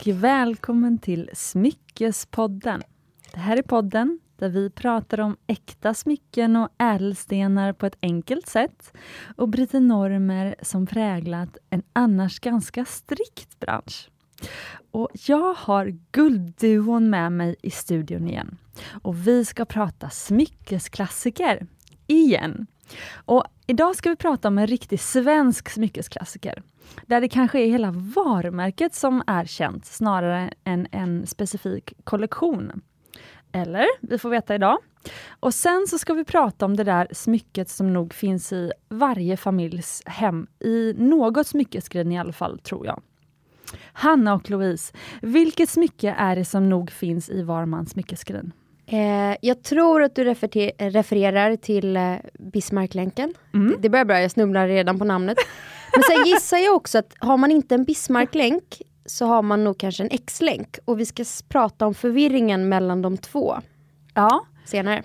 och välkommen till Smyckespodden. Det här är podden där vi pratar om äkta smycken och ädelstenar på ett enkelt sätt och bryter normer som präglat en annars ganska strikt bransch. Och jag har guldduon med mig i studion igen. Och vi ska prata smyckesklassiker. Igen. Och idag ska vi prata om en riktig svensk smyckesklassiker. Där det kanske är hela varumärket som är känt snarare än en specifik kollektion. Eller? Vi får veta idag. Och sen så ska vi prata om det där smycket som nog finns i varje familjs hem, i något smyckeskrin i alla fall, tror jag. Hanna och Louise, vilket smycke är det som nog finns i var mans smyckeskrin? Eh, jag tror att du refer refererar till eh, Bismarcklänken. Mm. Det, det börjar bra, jag snubblar redan på namnet. Men sen gissar jag också att har man inte en Bismarcklänk så har man nog kanske en X-länk. Och vi ska prata om förvirringen mellan de två. Ja. Senare.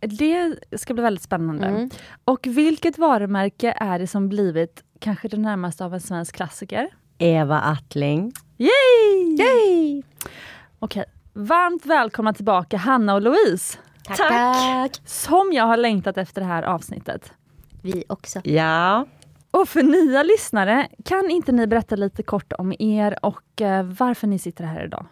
Det ska bli väldigt spännande. Mm. Och vilket varumärke är det som blivit kanske det närmaste av en svensk klassiker? Eva Attling. Yay! Yay! Okej, varmt välkomna tillbaka Hanna och Louise. Tack. Tack. Som jag har längtat efter det här avsnittet. Vi också. Ja. Och för nya lyssnare, kan inte ni berätta lite kort om er och eh, varför ni sitter här idag?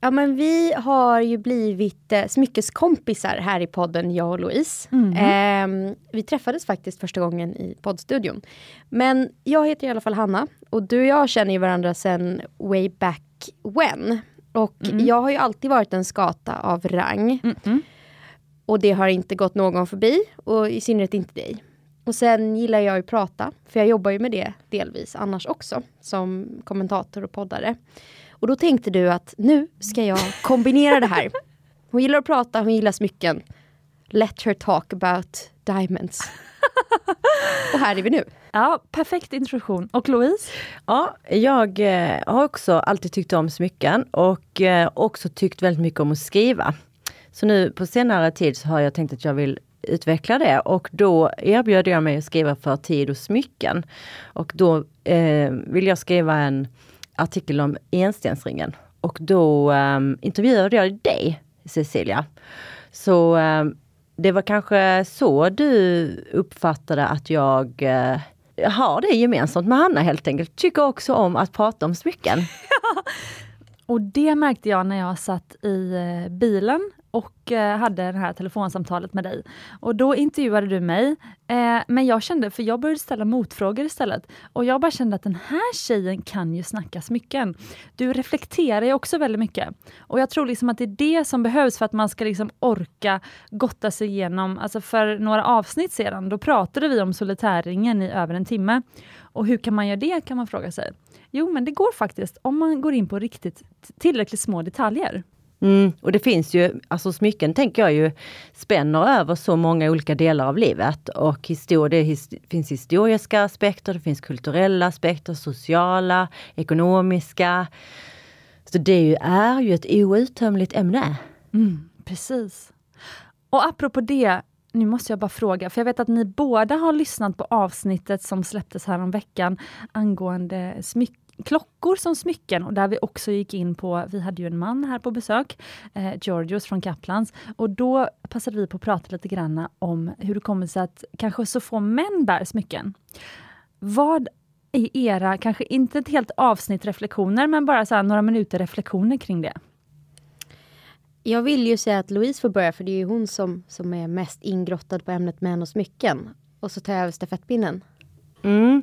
Ja men vi har ju blivit eh, smyckeskompisar här i podden, jag och Louise. Mm. Eh, vi träffades faktiskt första gången i poddstudion. Men jag heter i alla fall Hanna och du och jag känner ju varandra sedan way back when. Och mm. jag har ju alltid varit en skata av rang. Mm och det har inte gått någon förbi och i synnerhet inte dig. Och sen gillar jag att prata, för jag jobbar ju med det delvis annars också, som kommentator och poddare. Och då tänkte du att nu ska jag kombinera det här. Hon gillar att prata, hon gillar smycken. Let her talk about diamonds. Och här är vi nu. Ja, perfekt introduktion. Och Louise? Ja, jag eh, har också alltid tyckt om smycken och eh, också tyckt väldigt mycket om att skriva. Så nu på senare tid så har jag tänkt att jag vill utveckla det och då erbjöd jag mig att skriva för Tid och smycken. Och då eh, vill jag skriva en artikel om enstensringen. Och då eh, intervjuade jag dig, Cecilia. Så eh, det var kanske så du uppfattade att jag eh, har det gemensamt med Hanna helt enkelt. Tycker också om att prata om smycken. Och det märkte jag när jag satt i eh, bilen och eh, hade det här telefonsamtalet med dig. Och då intervjuade du mig, eh, men jag kände, för jag började ställa motfrågor istället. Och jag bara kände att den här tjejen kan ju snacka smycken. Du reflekterar ju också väldigt mycket. Och jag tror liksom att det är det som behövs för att man ska liksom orka gotta sig igenom, alltså för några avsnitt sedan, då pratade vi om solitärringen i över en timme. Och hur kan man göra det, kan man fråga sig. Jo, men det går faktiskt om man går in på riktigt tillräckligt små detaljer. Mm, och det finns ju, alltså smycken tänker jag ju spänner över så många olika delar av livet. Och histor det his finns historiska aspekter, det finns kulturella aspekter, sociala, ekonomiska. Så det är ju, är ju ett outtömligt ämne. Mm, precis. Och apropå det, nu måste jag bara fråga, för jag vet att ni båda har lyssnat på avsnittet som släpptes här om veckan angående smycken klockor som smycken och där vi också gick in på, vi hade ju en man här på besök, eh, Georgios från Kaplans, och då passade vi på att prata lite grann om hur det kommer sig att kanske så få män bär smycken. Vad är era, kanske inte ett helt avsnitt reflektioner, men bara så några minuter reflektioner kring det? Jag vill ju säga att Louise får börja, för det är ju hon som, som är mest ingrottad på ämnet män och smycken. Och så tar jag över stafettpinnen. Mm.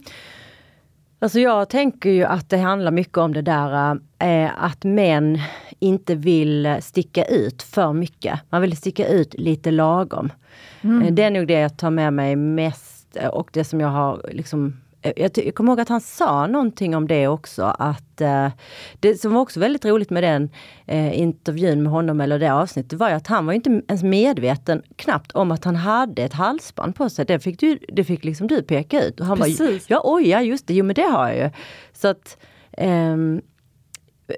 Alltså jag tänker ju att det handlar mycket om det där eh, att män inte vill sticka ut för mycket. Man vill sticka ut lite lagom. Mm. Eh, det är nog det jag tar med mig mest eh, och det som jag har liksom jag, jag kommer ihåg att han sa någonting om det också, att eh, det som var också väldigt roligt med den eh, intervjun med honom, eller det avsnittet, var ju att han var inte ens medveten knappt om att han hade ett halsband på sig. Det fick, du, det fick liksom du peka ut. Och han Precis. bara, ja oj, ja just det, jo men det har jag ju. Så att ehm,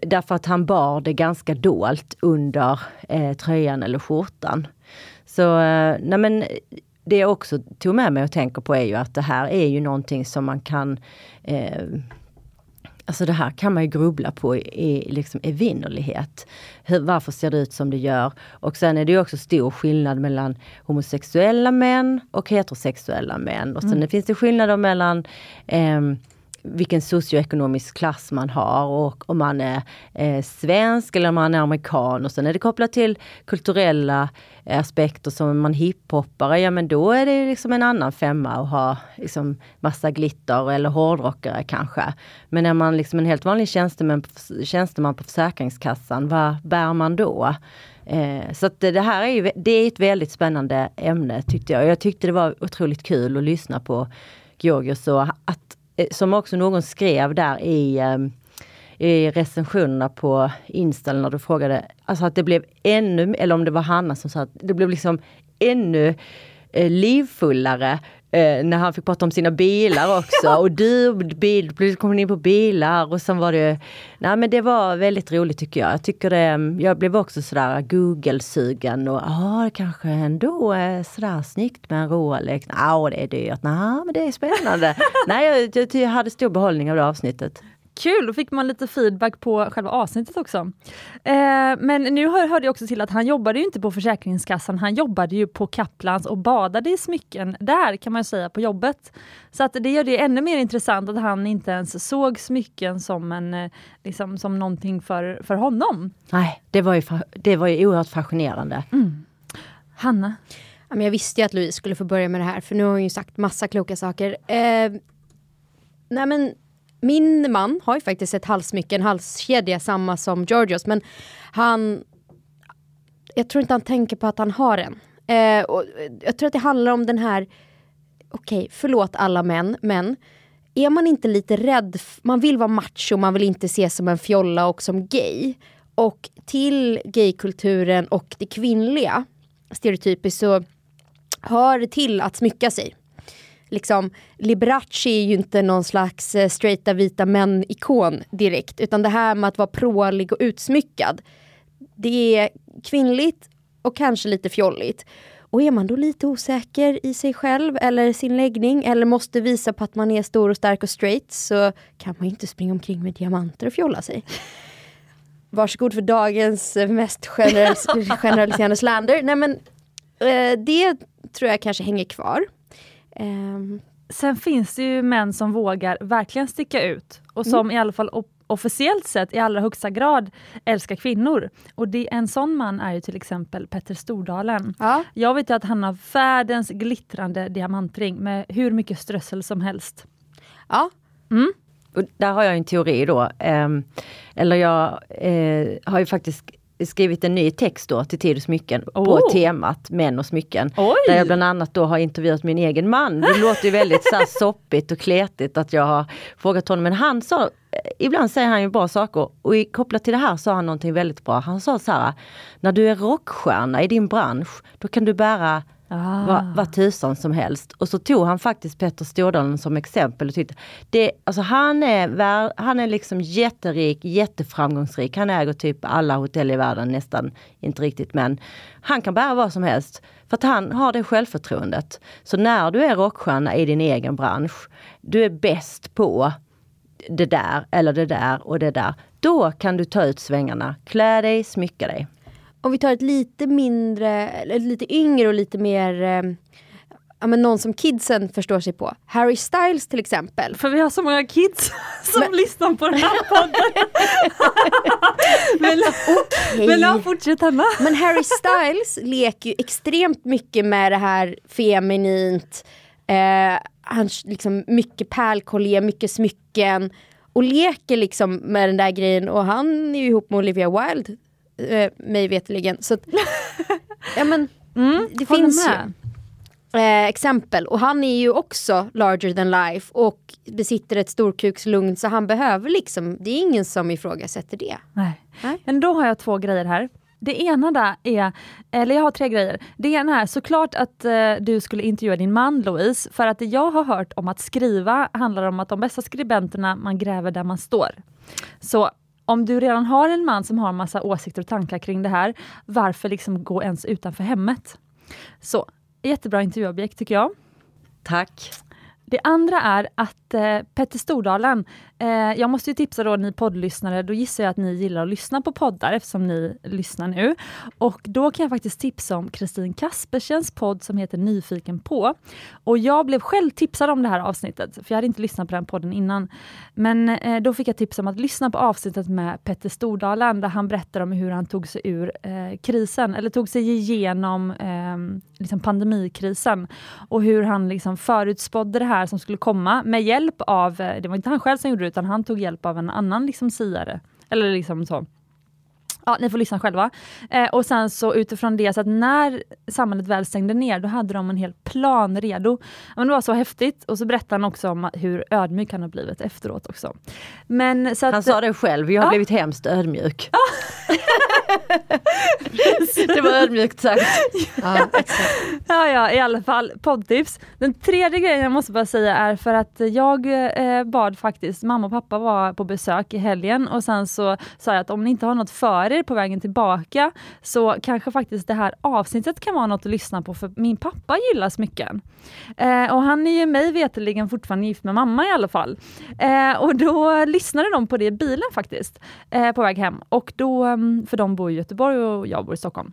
Därför att han bar det ganska dolt under eh, tröjan eller skjortan. Så eh, nej men det jag också tog med mig och tänker på är ju att det här är ju någonting som man kan eh, Alltså det här kan man ju grubbla på i, i liksom evinnerlighet. Hur, varför ser det ut som det gör? Och sen är det också stor skillnad mellan homosexuella män och heterosexuella män. Och sen mm. finns det skillnader mellan eh, vilken socioekonomisk klass man har och om man är eh, svensk eller om man är amerikan. Och sen är det kopplat till kulturella Eh, aspekter som man hiphoppare, ja men då är det liksom en annan femma att ha liksom massa glitter eller hårdrockare kanske. Men är man liksom en helt vanlig tjänsteman, tjänsteman på Försäkringskassan, vad bär man då? Eh, så att det här är ju, det är ett väldigt spännande ämne tyckte jag. Jag tyckte det var otroligt kul att lyssna på Georgios och att eh, som också någon skrev där i, ehm, i recensionerna på Insta när du frågade, alltså att det blev ännu, eller om det var Hanna som sa att det blev liksom ännu eh, livfullare Eh, när han fick prata om sina bilar också och du, bil, kom in på bilar och sen var det... Nej men det var väldigt roligt tycker jag. Jag tycker det, jag blev också sådär Google-sugen och ja, det kanske ändå är sådär snyggt med en Rolex. Ja, det är dyrt. Nej, men det är spännande. Nej, jag, jag, hade stor behållning av det avsnittet. Kul, då fick man lite feedback på själva avsnittet också. Eh, men nu hör, hörde jag också till att han jobbade ju inte på Försäkringskassan, han jobbade ju på Kaplans och badade i smycken där kan man säga på jobbet. Så att det gör det ännu mer intressant att han inte ens såg smycken som, en, eh, liksom, som någonting för, för honom. Nej, det var ju, det var ju oerhört fascinerande. Mm. Hanna? Jag visste ju att Louise skulle få börja med det här för nu har hon ju sagt massa kloka saker. Eh, nej men min man har ju faktiskt ett halssmycke, en halskedja, samma som Georgios. Men han... Jag tror inte han tänker på att han har en. Eh, och jag tror att det handlar om den här... Okej, okay, förlåt alla män, men är man inte lite rädd, man vill vara macho, man vill inte ses som en fjolla och som gay. Och till gaykulturen och det kvinnliga stereotypiskt så hör det till att smycka sig liksom, Liberace är ju inte någon slags eh, straighta vita män-ikon direkt. Utan det här med att vara prålig och utsmyckad. Det är kvinnligt och kanske lite fjolligt. Och är man då lite osäker i sig själv eller sin läggning eller måste visa på att man är stor och stark och straight så kan man ju inte springa omkring med diamanter och fjolla sig. Varsågod för dagens eh, mest generaliserande slander. Nej men eh, det tror jag kanske hänger kvar. Um. Sen finns det ju män som vågar verkligen sticka ut och som mm. i alla fall officiellt sett i allra högsta grad älskar kvinnor. Och det, en sån man är ju till exempel Petter Stordalen. Ja. Jag vet att han har världens glittrande diamantring med hur mycket strössel som helst. Ja. Mm. Och där har jag en teori då. Eh, eller jag eh, har ju faktiskt skrivit en ny text då till Tid och smycken oh. på temat män och smycken. Oj. Där jag bland annat då har intervjuat min egen man. Det låter ju väldigt så här soppigt och kletigt att jag har frågat honom. Men han sa, eh, ibland säger han ju bra saker och i, kopplat till det här sa han någonting väldigt bra. Han sa så här, när du är rockstjärna i din bransch, då kan du bära Ah. Vad, vad tusan som helst. Och så tog han faktiskt Petter Stordalen som exempel. Och tyckte, det, alltså han, är, han är liksom jätterik, jätteframgångsrik. Han äger typ alla hotell i världen, nästan inte riktigt men han kan bära vad som helst. För att han har det självförtroendet. Så när du är rockstjärna i din egen bransch, du är bäst på det där eller det där och det där. Då kan du ta ut svängarna, klä dig, smycka dig om vi tar ett lite mindre, eller lite yngre och lite mer eh, ja, men någon som kidsen förstår sig på. Harry Styles till exempel. För vi har så många kids som men... lyssnar på den här podden. men, okay. men ja, fortsätt Hanna. Men Harry Styles leker ju extremt mycket med det här feminint. Eh, han liksom mycket pärlkollier, mycket smycken. Och leker liksom med den där grejen och han är ju ihop med Olivia Wilde eh, mig veterligen. Så att, ja men mm, det finns med. ju eh, exempel. Och han är ju också larger than life och besitter ett storkukslugn så han behöver liksom, det är ingen som ifrågasätter det. Nej. Nej. Men då har jag två grejer här. Det ena där är, eller jag har tre grejer. Det ena är såklart att eh, du skulle intervjua din man Louise, för att det jag har hört om att skriva handlar om att de bästa skribenterna, man gräver där man står. Så om du redan har en man som har massa åsikter och tankar kring det här, varför liksom gå ens utanför hemmet? Så, jättebra intervjuobjekt tycker jag. Tack. Det andra är att eh, Petter Stordalen, Eh, jag måste ju tipsa då ni poddlyssnare, då gissar jag att ni gillar att lyssna på poddar eftersom ni lyssnar nu. Och då kan jag faktiskt tipsa om Kristin Kaspersens podd som heter Nyfiken på. Och jag blev själv tipsad om det här avsnittet, för jag hade inte lyssnat på den podden innan. Men eh, då fick jag tips om att lyssna på avsnittet med Petter Stordalen, där han berättar om hur han tog sig ur eh, krisen, eller tog sig igenom eh, liksom pandemikrisen. Och hur han liksom förutspådde det här som skulle komma med hjälp av, eh, det var inte han själv som gjorde det, utan han tog hjälp av en annan liksom siare. Eller liksom så. Ja, ni får lyssna själva. Eh, och sen så utifrån det, så att när samhället väl stängde ner, då hade de en hel plan redo. Men det var så häftigt. Och så berättade han också om hur ödmjuk han har blivit efteråt också. Men, så att, han sa det själv, jag har ja. blivit hemskt ödmjuk. Ja. det var ödmjukt sagt. Ja, ja, ja, i alla fall poddtips. Den tredje grejen jag måste bara säga är för att jag eh, bad faktiskt, mamma och pappa var på besök i helgen och sen så sa jag att om ni inte har något för er på vägen tillbaka så kanske faktiskt det här avsnittet kan vara något att lyssna på för min pappa gillar smycken. Eh, och han är ju mig veterligen fortfarande gift med mamma i alla fall. Eh, och då lyssnade de på det i bilen faktiskt, eh, på väg hem. Och då, mm, för de bor i Göteborg och jag bor i Stockholm.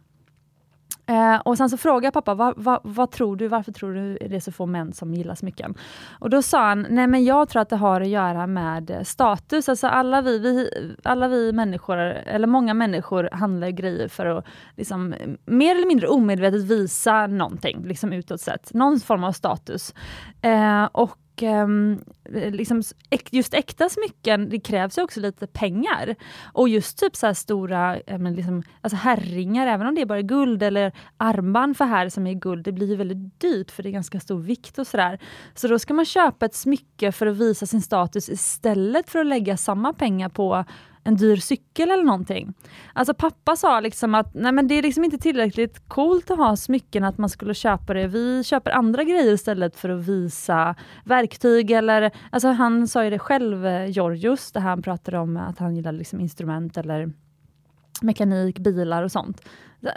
Eh, och sen så frågade jag pappa, va, va, vad, tror du, varför tror du det är så få män som gillar smycken? Och då sa han, nej men jag tror att det har att göra med status. Alltså alla vi, vi, alla vi människor, eller många människor handlar grejer för att liksom, mer eller mindre omedvetet visa någonting, liksom utåt sett. Någon form av status. Eh, och och um, liksom, just äkta smycken, det krävs ju också lite pengar. Och just typ så stora men liksom, alltså herringar, även om det är bara guld eller armband för herr som är guld, det blir väldigt dyrt för det är ganska stor vikt och sådär. Så då ska man köpa ett smycke för att visa sin status istället för att lägga samma pengar på en dyr cykel eller någonting. Alltså pappa sa liksom att nej men det är liksom inte tillräckligt coolt att ha smycken att man skulle köpa det. Vi köper andra grejer istället för att visa verktyg eller, alltså han sa ju det själv, eh, Georgios, där han pratade om att han gillar liksom instrument eller mekanik, bilar och sånt.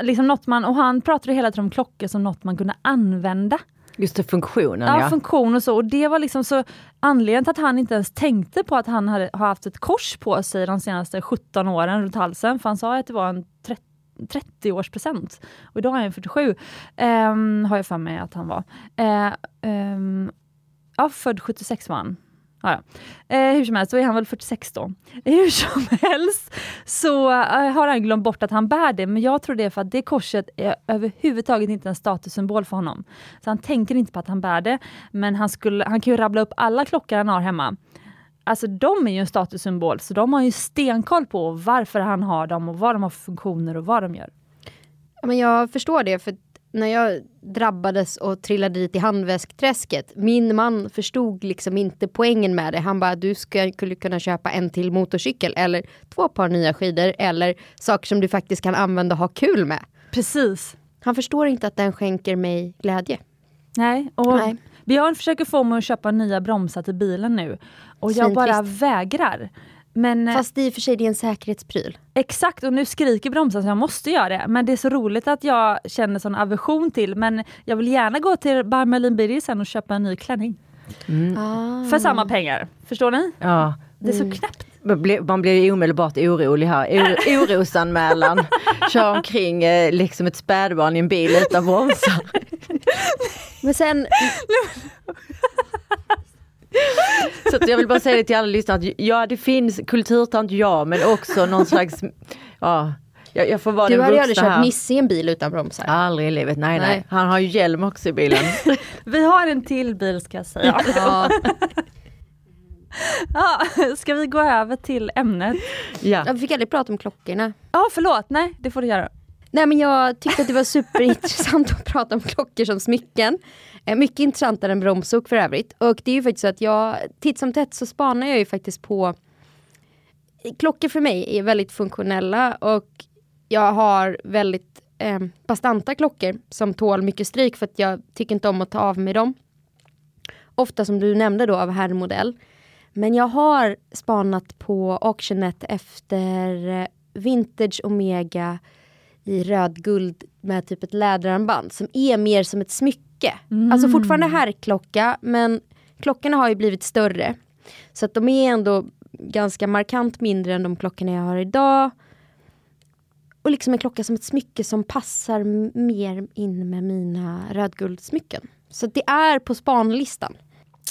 Liksom något man, och han pratade hela tiden om klockor som något man kunde använda. Just det, funktionen ja. ja. funktion och så. Och det var liksom så anledningen till att han inte ens tänkte på att han hade, har haft ett kors på sig de senaste 17 åren runt halsen, för han sa att det var en 30 30-årspresent. Och idag är han 47, um, har jag för mig att han var. Uh, um, ja, född 76 var han. Ja, ja. Eh, hur som helst, då är han väl 46 då. Eh, hur som helst så eh, har han glömt bort att han bär det, men jag tror det är för att det korset är överhuvudtaget inte en statussymbol för honom. Så han tänker inte på att han bär det, men han, skulle, han kan ju rabbla upp alla klockor han har hemma. Alltså de är ju en statussymbol, så de har ju stenkoll på varför han har dem och vad de har för funktioner och vad de gör. Ja, men jag förstår det, för när jag drabbades och trillade dit i handväskträsket, min man förstod liksom inte poängen med det. Han bara, du skulle kunna köpa en till motorcykel eller två par nya skidor eller saker som du faktiskt kan använda och ha kul med. Precis. Han förstår inte att den skänker mig glädje. Nej, och Nej. Björn försöker få mig att köpa nya bromsar till bilen nu. Och jag bara vägrar. Men, eh, Fast i och för sig det är en säkerhetspryl. Exakt, och nu skriker bromsen så jag måste göra det. Men det är så roligt att jag känner sån aversion till, men jag vill gärna gå till Barmelin Birger sen och köpa en ny klänning. Mm. Ah. För samma pengar, förstår ni? Ja. Det är så mm. knäppt. Man blir omedelbart orolig här. orosanmälan. Kör omkring eh, liksom ett spädbarn i en bil utan bromsar. Men sen... Så jag vill bara säga det till alla lyssnare att ja det finns kulturtant ja men också någon slags, ja jag, jag får vara du hade aldrig kört Nisse i en bil utan bromsar? Aldrig i livet, nej, nej nej. Han har ju hjälm också i bilen. vi har en till bil ska jag säga. ja. ja, ska vi gå över till ämnet? Ja. Jag fick aldrig prata om klockorna. Ja förlåt, nej det får du göra. Nej men jag tyckte att det var superintressant att prata om klockor som smycken. Eh, mycket intressantare än bromsok för övrigt. Och det är ju faktiskt så att jag, titt som tätt så spanar jag ju faktiskt på Klockor för mig är väldigt funktionella och jag har väldigt eh, bastanta klockor som tål mycket stryk för att jag tycker inte om att ta av mig dem. Ofta som du nämnde då av herrmodell. Men jag har spanat på Auctionet efter eh, Vintage Omega i rödguld med typ ett läderarmband som är mer som ett smycke. Mm. Alltså fortfarande herrklocka men klockorna har ju blivit större. Så att de är ändå ganska markant mindre än de klockorna jag har idag. Och liksom en klocka som ett smycke som passar mer in med mina rödguldsmycken. Så det är på spanlistan.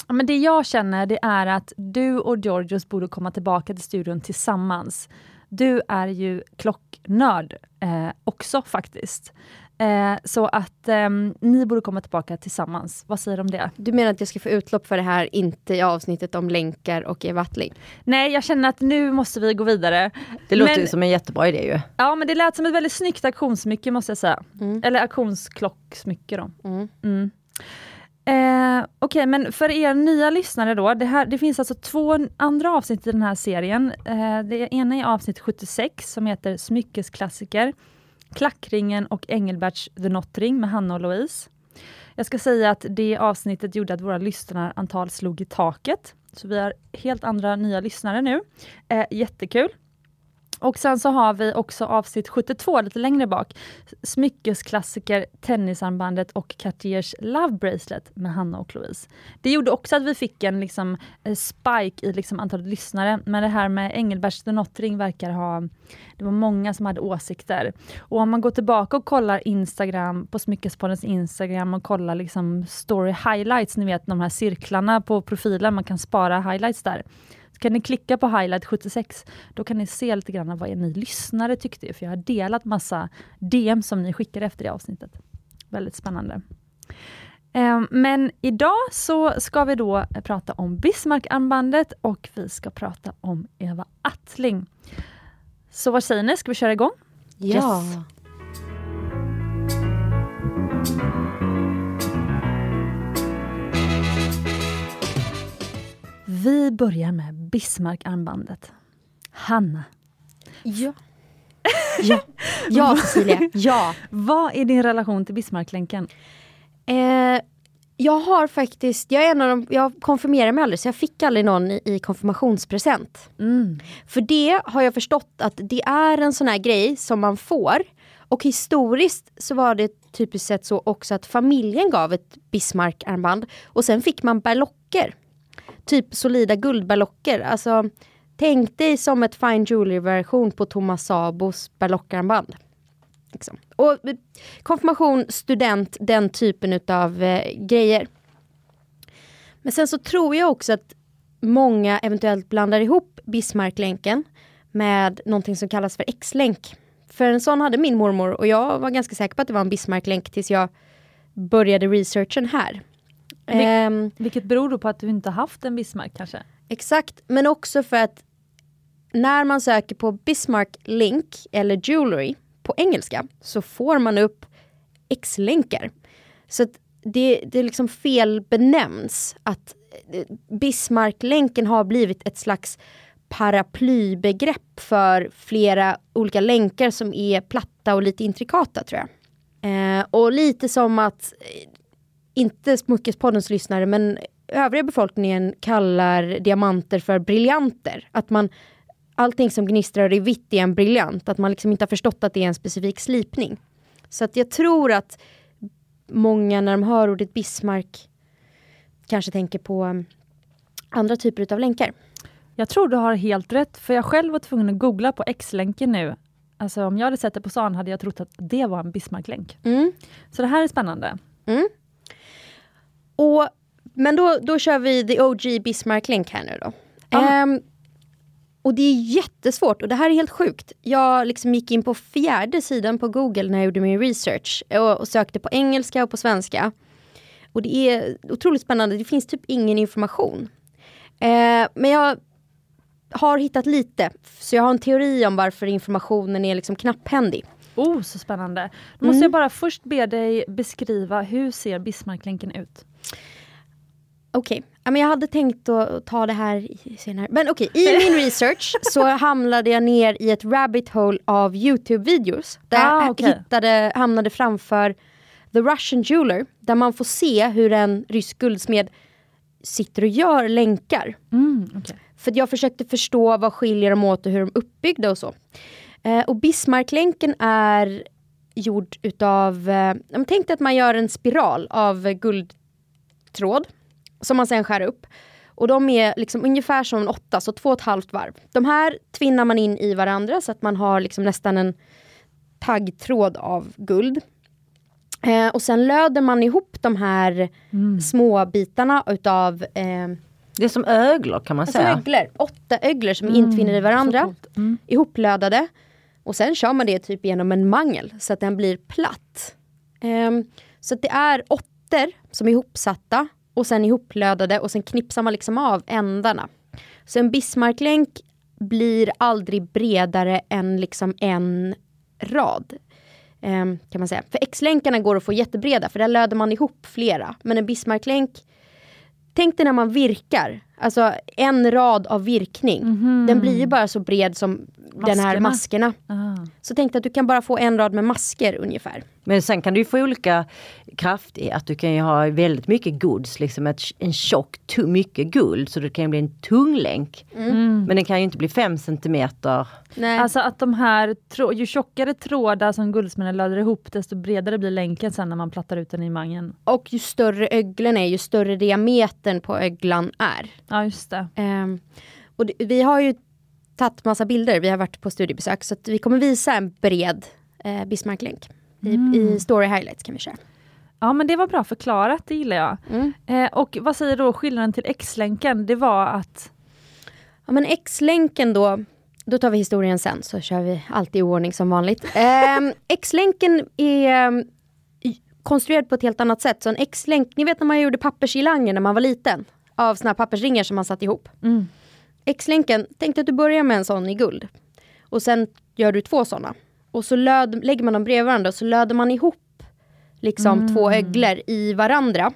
men det jag känner det är att du och Georgios borde komma tillbaka till studion tillsammans. Du är ju klocknörd eh, också faktiskt. Eh, så att eh, ni borde komma tillbaka tillsammans. Vad säger du om det? Du menar att jag ska få utlopp för det här, inte i avsnittet om länkar och Eva Attling? Nej, jag känner att nu måste vi gå vidare. Det låter men, ju som en jättebra idé ju. Ja, men det lät som ett väldigt snyggt auktionssmycke måste jag säga. Mm. Eller auktionsklocksmycke då. Mm. Mm. Eh, Okej, okay, men för er nya lyssnare då, det, här, det finns alltså två andra avsnitt i den här serien. Eh, det ena är avsnitt 76 som heter Smyckesklassiker. Klackringen och Engelberts The Nottring med Hanna och Louise. Jag ska säga att det avsnittet gjorde att våra lyssnarantal slog i taket. Så vi har helt andra nya lyssnare nu. Eh, jättekul! Och sen så har vi också avsnitt 72 lite längre bak. Smyckesklassiker, tennisarmbandet och Cartiers Love Bracelet med Hanna och Louise. Det gjorde också att vi fick en liksom, eh, spike i liksom, antalet lyssnare. Men det här med Engelberts The Nottring verkar ha... Det var många som hade åsikter. Och om man går tillbaka och kollar Instagram, på Smyckespoddens Instagram och kollar liksom story highlights, ni vet de här cirklarna på profilen, man kan spara highlights där kan ni klicka på highlight 76, då kan ni se lite grann vad ni lyssnare tyckte, för jag har delat massa DM som ni skickade efter det avsnittet. Väldigt spännande. Ehm, men idag så ska vi då prata om Bismarck-armbandet och vi ska prata om Eva Attling. Så vad säger ni, ska vi köra igång? Ja! Yes. Vi börjar med Bismarck-armbandet. Hanna. Ja. ja. ja, Cecilia. Ja. Vad är din relation till Bismarcklänken? Eh, jag har faktiskt, jag är en av de, jag konfirmerar mig aldrig så jag fick aldrig någon i, i konfirmationspresent. Mm. För det har jag förstått att det är en sån här grej som man får. Och historiskt så var det typiskt sett så också att familjen gav ett Bismarck-armband och sen fick man berlocker typ solida guldberlocker, Alltså, tänk dig som ett fine jewelry-version på Thomas Sabos berlockarmband. Liksom. Och eh, konfirmation, student, den typen av eh, grejer. Men sen så tror jag också att många eventuellt blandar ihop Bismarcklänken med någonting som kallas för X-länk. För en sån hade min mormor och jag var ganska säker på att det var en Bismarcklänk tills jag började researchen här. Vil um, vilket beror då på att du inte haft en Bismarck kanske? Exakt, men också för att när man söker på Bismarck link eller jewelry på engelska så får man upp X-länkar. Så det, det liksom fel benämns att eh, Bismarck-länken har blivit ett slags paraplybegrepp för flera olika länkar som är platta och lite intrikata tror jag. Eh, och lite som att eh, inte Smyckespoddens lyssnare, men övriga befolkningen kallar diamanter för briljanter. Att man, allting som gnistrar i vitt är en briljant, att man liksom inte har förstått att det är en specifik slipning. Så att jag tror att många när de hör ordet Bismarck kanske tänker på um, andra typer av länkar. Jag tror du har helt rätt, för jag själv var tvungen att googla på X-länken nu. Alltså om jag hade sett det på stan hade jag trott att det var en Bismarck-länk. Mm. Så det här är spännande. Mm. Och, men då, då kör vi the OG Bismarck-länk här nu då. Um, och det är jättesvårt och det här är helt sjukt. Jag liksom gick in på fjärde sidan på Google när jag gjorde min research och, och sökte på engelska och på svenska. Och det är otroligt spännande, det finns typ ingen information. Uh, men jag har hittat lite, så jag har en teori om varför informationen är liksom knapphändig. Oh, så spännande. Då måste mm. jag bara först be dig beskriva, hur ser Bismarcklänken ut? Okej, okay. jag hade tänkt att ta det här senare. Men okej, okay. i min research så hamnade jag ner i ett rabbit hole av Youtube-videos. Där ah, jag okay. hittade, hamnade framför The Russian Jeweler. Där man får se hur en rysk guldsmed sitter och gör länkar. Mm, okay. För jag försökte förstå vad skiljer dem åt och hur de är uppbyggda och så. Eh, och Bismarcklänken är gjord utav, eh, tänk dig att man gör en spiral av guldtråd som man sen skär upp. Och de är liksom ungefär som en åtta, så två och ett halvt varv. De här tvinnar man in i varandra så att man har liksom nästan en taggtråd av guld. Eh, och sen löder man ihop de här mm. små bitarna utav eh, det är som öglor kan man alltså säga. Öglor, åtta öglor som mm. intvinner i varandra. Mm. Ihoplödade. Och sen kör man det typ genom en mangel så att den blir platt. Um, så det är åttor som är ihopsatta och sen ihoplödade och sen knipsar man liksom av ändarna. Så en Bismarcklänk blir aldrig bredare än liksom en rad. Um, kan man säga. För X-länkarna går att få jättebreda för där löder man ihop flera. Men en Bismarcklänk Tänk dig när man virkar, alltså en rad av virkning. Mm -hmm. Den blir ju bara så bred som maskerna. den här maskerna. Ah. Så tänk att du kan bara få en rad med masker ungefär. Men sen kan du få olika kraft i att du kan ju ha väldigt mycket goods, liksom ett, en tjock, mycket guld så det kan bli en tung länk. Mm. Men den kan ju inte bli 5 centimeter. Nej. Alltså att de här, ju tjockare trådar som guldsmeden löder ihop desto bredare blir länken sen när man plattar ut den i mangen. Och ju större öglen är, ju större diametern på öglan är. Ja just det. Um, och det, vi har ju tagit massa bilder, vi har varit på studiebesök så vi kommer visa en bred eh, Bismarcklänk. I, mm. I story highlights kan vi köra. Ja men det var bra förklarat, det gillar jag. Mm. Eh, och vad säger då skillnaden till X-länken? Det var att... Ja men X-länken då, då tar vi historien sen så kör vi allt i ordning som vanligt. Eh, X-länken är um, konstruerad på ett helt annat sätt. Så en X-länk, ni vet när man gjorde pappersgirlanger när man var liten? Av såna här pappersringar som man satte ihop. Mm. X-länken, tänk dig att du börjar med en sån i guld. Och sen gör du två såna. Och så löd, lägger man dem bredvid varandra och så löder man ihop liksom mm. två öglor i varandra.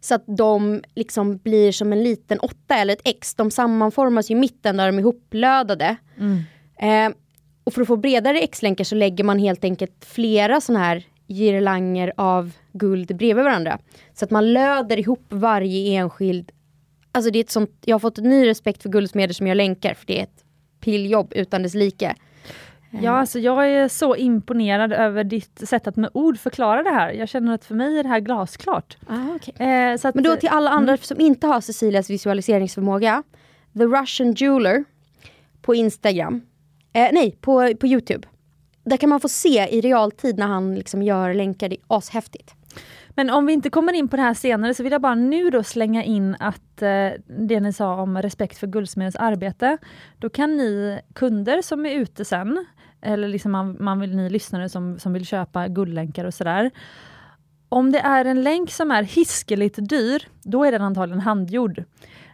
Så att de liksom blir som en liten åtta eller ett X. De sammanformas i mitten där de är ihoplödade. Mm. Eh, och för att få bredare X-länkar så lägger man helt enkelt flera sådana här girlanger av guld bredvid varandra. Så att man löder ihop varje enskild Alltså det är ett sånt, jag har fått en ny respekt för guldsmeder som gör länkar för det är ett pilljobb utan dess like. Ja, alltså jag är så imponerad över ditt sätt att med ord förklara det här. Jag känner att för mig är det här glasklart. Ah, okay. eh, att, Men då till alla andra mm. som inte har Cecilias visualiseringsförmåga. The Russian Jeweler på Instagram. Eh, nej, på, på Youtube. Där kan man få se i realtid när han liksom gör länkar. Det är ashäftigt. Men om vi inte kommer in på det här senare så vill jag bara nu då slänga in att eh, det ni sa om respekt för Guldsmedens arbete. Då kan ni kunder som är ute sen, eller liksom man, man vill, ni lyssnare som, som vill köpa guldlänkar och sådär. Om det är en länk som är hiskeligt dyr, då är den antagligen handgjord.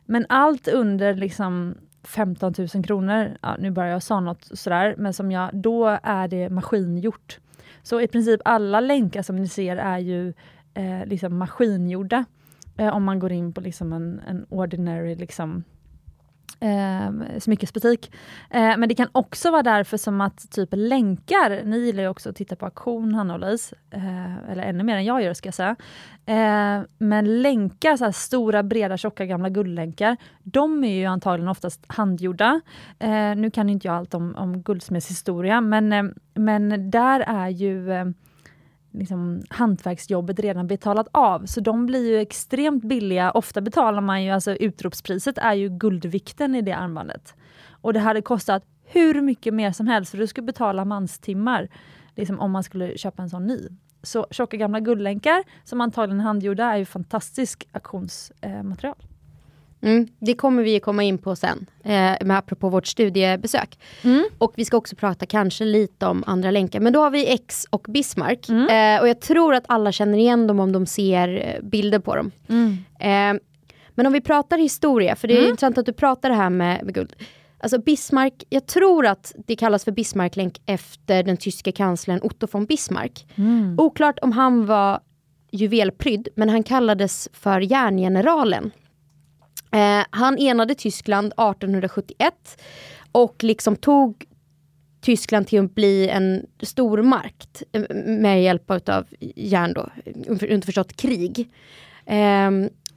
Men allt under liksom 15 000 kronor, ja, nu börjar jag säga något sådär, men som jag, då är det maskingjort. Så i princip alla länkar som ni ser är ju eh, liksom maskingjorda. Eh, om man går in på liksom en, en ordinary liksom, eh, smyckesbutik. Eh, men det kan också vara därför som att typ länkar, ni gillar ju också att titta på auktion Hanna och Louise, eh, eller ännu mer än jag gör ska jag säga. Eh, men länkar, så stora breda tjocka gamla guldlänkar, de är ju antagligen oftast handgjorda. Eh, nu kan inte jag allt om, om guldsmedshistoria men, eh, men där är ju eh, liksom, hantverksjobbet redan betalat av. Så de blir ju extremt billiga. Ofta betalar man ju, alltså utropspriset är ju guldvikten i det armbandet. Och det hade kostat hur mycket mer som helst för du skulle betala manstimmar liksom, om man skulle köpa en sån ny. Så tjocka gamla guldlänkar som antagligen är handgjorda är ju fantastisk auktionsmaterial. Eh, Mm, det kommer vi komma in på sen, eh, med apropå vårt studiebesök. Mm. Och vi ska också prata kanske lite om andra länkar. Men då har vi X och Bismarck. Mm. Eh, och jag tror att alla känner igen dem om de ser eh, bilder på dem. Mm. Eh, men om vi pratar historia, för det är mm. intressant att du pratar det här med, med guld. Alltså Bismarck, jag tror att det kallas för Bismarcklänk efter den tyske kanslern Otto von Bismarck. Mm. Oklart om han var juvelprydd, men han kallades för järngeneralen. Eh, han enade Tyskland 1871 och liksom tog Tyskland till att bli en stormakt eh, med hjälp av järn då, underförstått krig. Eh,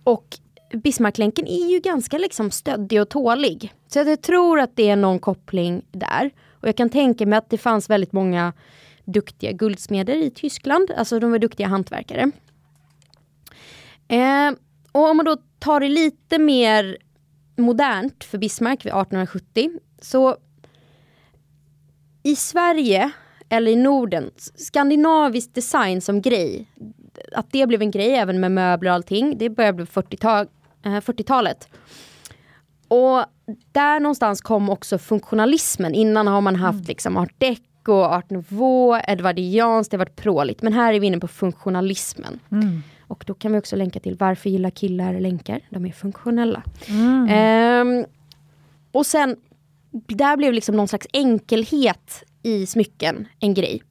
och Bismarcklänken är ju ganska liksom stöddig och tålig. Så jag tror att det är någon koppling där. Och jag kan tänka mig att det fanns väldigt många duktiga guldsmeder i Tyskland, alltså de var duktiga hantverkare. Eh, och om man då tar det lite mer modernt för Bismarck vid 1870 så i Sverige eller i Norden, skandinavisk design som grej, att det blev en grej även med möbler och allting, det började på 40-talet. Och där någonstans kom också funktionalismen. Innan har man haft mm. liksom art deco, art nouveau, edvardianskt, det har varit pråligt. Men här är vi inne på funktionalismen. Mm. Och då kan vi också länka till varför gillar killar länkar? De är funktionella. Mm. Um, och sen, där blev liksom någon slags enkelhet i smycken en grej.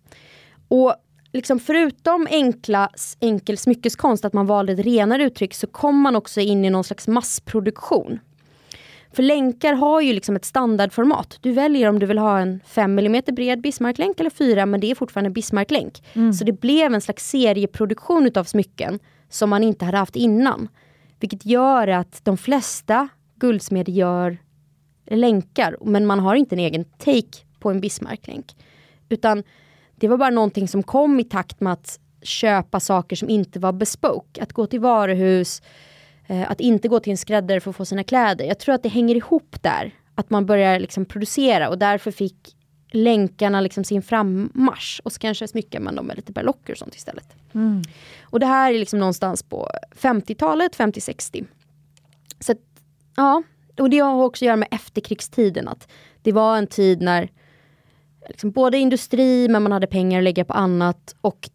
Och liksom förutom enkla, enkel smyckeskonst, att man valde ett renare uttryck, så kom man också in i någon slags massproduktion. För länkar har ju liksom ett standardformat. Du väljer om du vill ha en 5 mm bred Bismarcklänk eller 4 men det är fortfarande en Bismarcklänk. Mm. Så det blev en slags serieproduktion utav smycken som man inte hade haft innan. Vilket gör att de flesta guldsmeder gör länkar men man har inte en egen take på en Bismarcklänk. Utan det var bara någonting som kom i takt med att köpa saker som inte var bespoke. Att gå till varuhus, att inte gå till en skräddare för att få sina kläder. Jag tror att det hänger ihop där. Att man börjar liksom producera och därför fick länkarna liksom sin frammarsch. Och så kanske smyckar man dem med lite berlocker och sånt istället. Mm. Och det här är liksom någonstans på 50-talet, 50-60. Så att, ja, och det har också att göra med efterkrigstiden. Att det var en tid när liksom både industri, men man hade pengar att lägga på annat. Och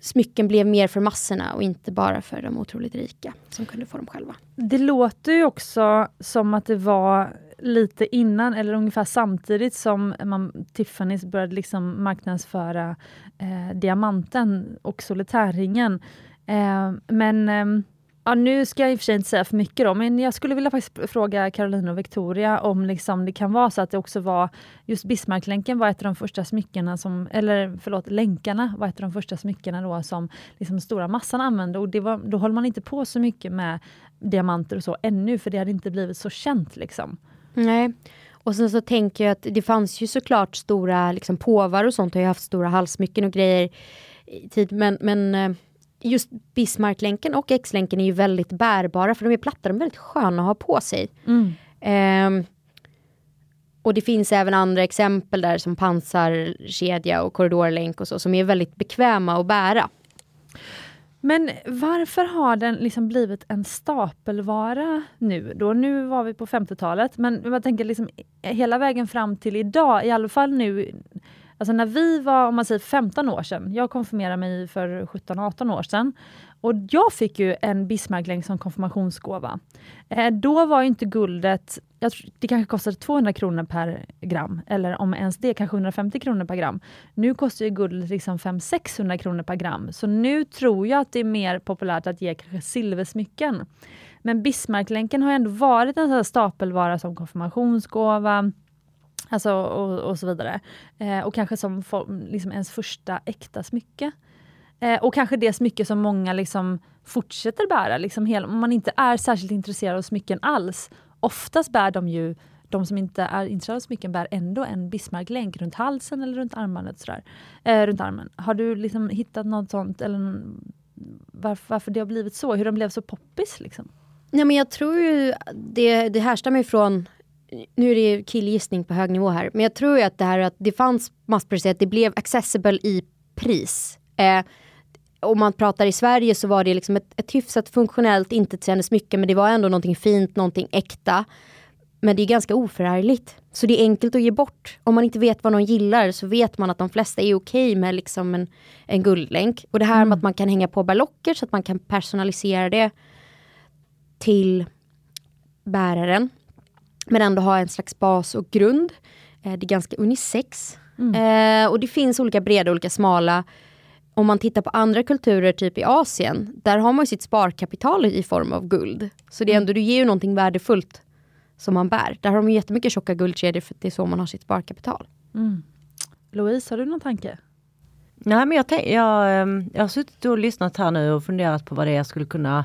smycken blev mer för massorna och inte bara för de otroligt rika som kunde få dem själva. Det låter ju också som att det var lite innan eller ungefär samtidigt som man, Tiffany's började liksom marknadsföra eh, diamanten och solitärringen. Eh, men eh, Ja, nu ska jag i och för sig inte säga för mycket då, men jag skulle vilja faktiskt fråga Caroline och Victoria om liksom det kan vara så att det också var just Bismarcklänken var ett av de första smyckena som, eller förlåt, länkarna var ett av de första smyckena då som liksom stora massan använde och det var, då håller man inte på så mycket med diamanter och så ännu, för det hade inte blivit så känt liksom. Nej. Och sen så tänker jag att det fanns ju såklart stora liksom, påvar och sånt, har ju haft stora halssmycken och grejer i tid, men, men eh, just Bismarcklänken och X-länken är ju väldigt bärbara för de är platta, de är väldigt sköna att ha på sig. Mm. Um, och det finns även andra exempel där som pansarkedja och korridorlänk och så som är väldigt bekväma att bära. Men varför har den liksom blivit en stapelvara nu? Då, nu var vi på 50-talet, men jag tänker liksom hela vägen fram till idag, i alla fall nu Alltså när vi var, om man säger 15 år sedan, jag konfirmerade mig för 17-18 år sedan, och jag fick ju en Bismarcklänk som konfirmationsgåva. Eh, då var inte guldet, jag tror, det kanske kostade 200 kronor per gram, eller om ens det, kanske 150 kronor per gram. Nu kostar ju guldet liksom 500-600 kronor per gram, så nu tror jag att det är mer populärt att ge kanske silversmycken. Men Bismarcklänken har ändå varit en sån stapelvara som konfirmationsgåva, Alltså och, och så vidare. Eh, och kanske som for, liksom ens första äkta smycke. Eh, och kanske det smycke som många liksom fortsätter bära, liksom hel, om man inte är särskilt intresserad av smycken alls. Oftast bär de ju, de som inte är intresserade av smycken bär ändå en Bismarcklänk runt halsen eller runt armbandet. Sådär. Eh, runt armen. Har du liksom hittat något sånt, eller varför, varför det har blivit så? Hur de blev så poppis? Liksom? Ja, men jag tror ju det, det härstammar ifrån nu är det killgissning på hög nivå här, men jag tror ju att det här att det fanns massproducerat, det blev accessible i pris. Eh, om man pratar i Sverige så var det liksom ett, ett hyfsat funktionellt, intetsägande smycke, men det var ändå någonting fint, någonting äkta. Men det är ganska oförargligt. Så det är enkelt att ge bort. Om man inte vet vad någon gillar så vet man att de flesta är okej med liksom en, en guldlänk. Och det här mm. med att man kan hänga på berlocker så att man kan personalisera det till bäraren men ändå ha en slags bas och grund. Eh, det är ganska unisex. Mm. Eh, och det finns olika breda och olika smala. Om man tittar på andra kulturer, typ i Asien, där har man sitt sparkapital i form av guld. Så det är mm. ändå, du ger ju någonting värdefullt som man bär. Där har de jättemycket tjocka guldkedjor för det är så man har sitt sparkapital. Mm. Louise, har du någon tanke? Nej, men jag, jag, ehm, jag har suttit och lyssnat här nu och funderat på vad det är jag skulle kunna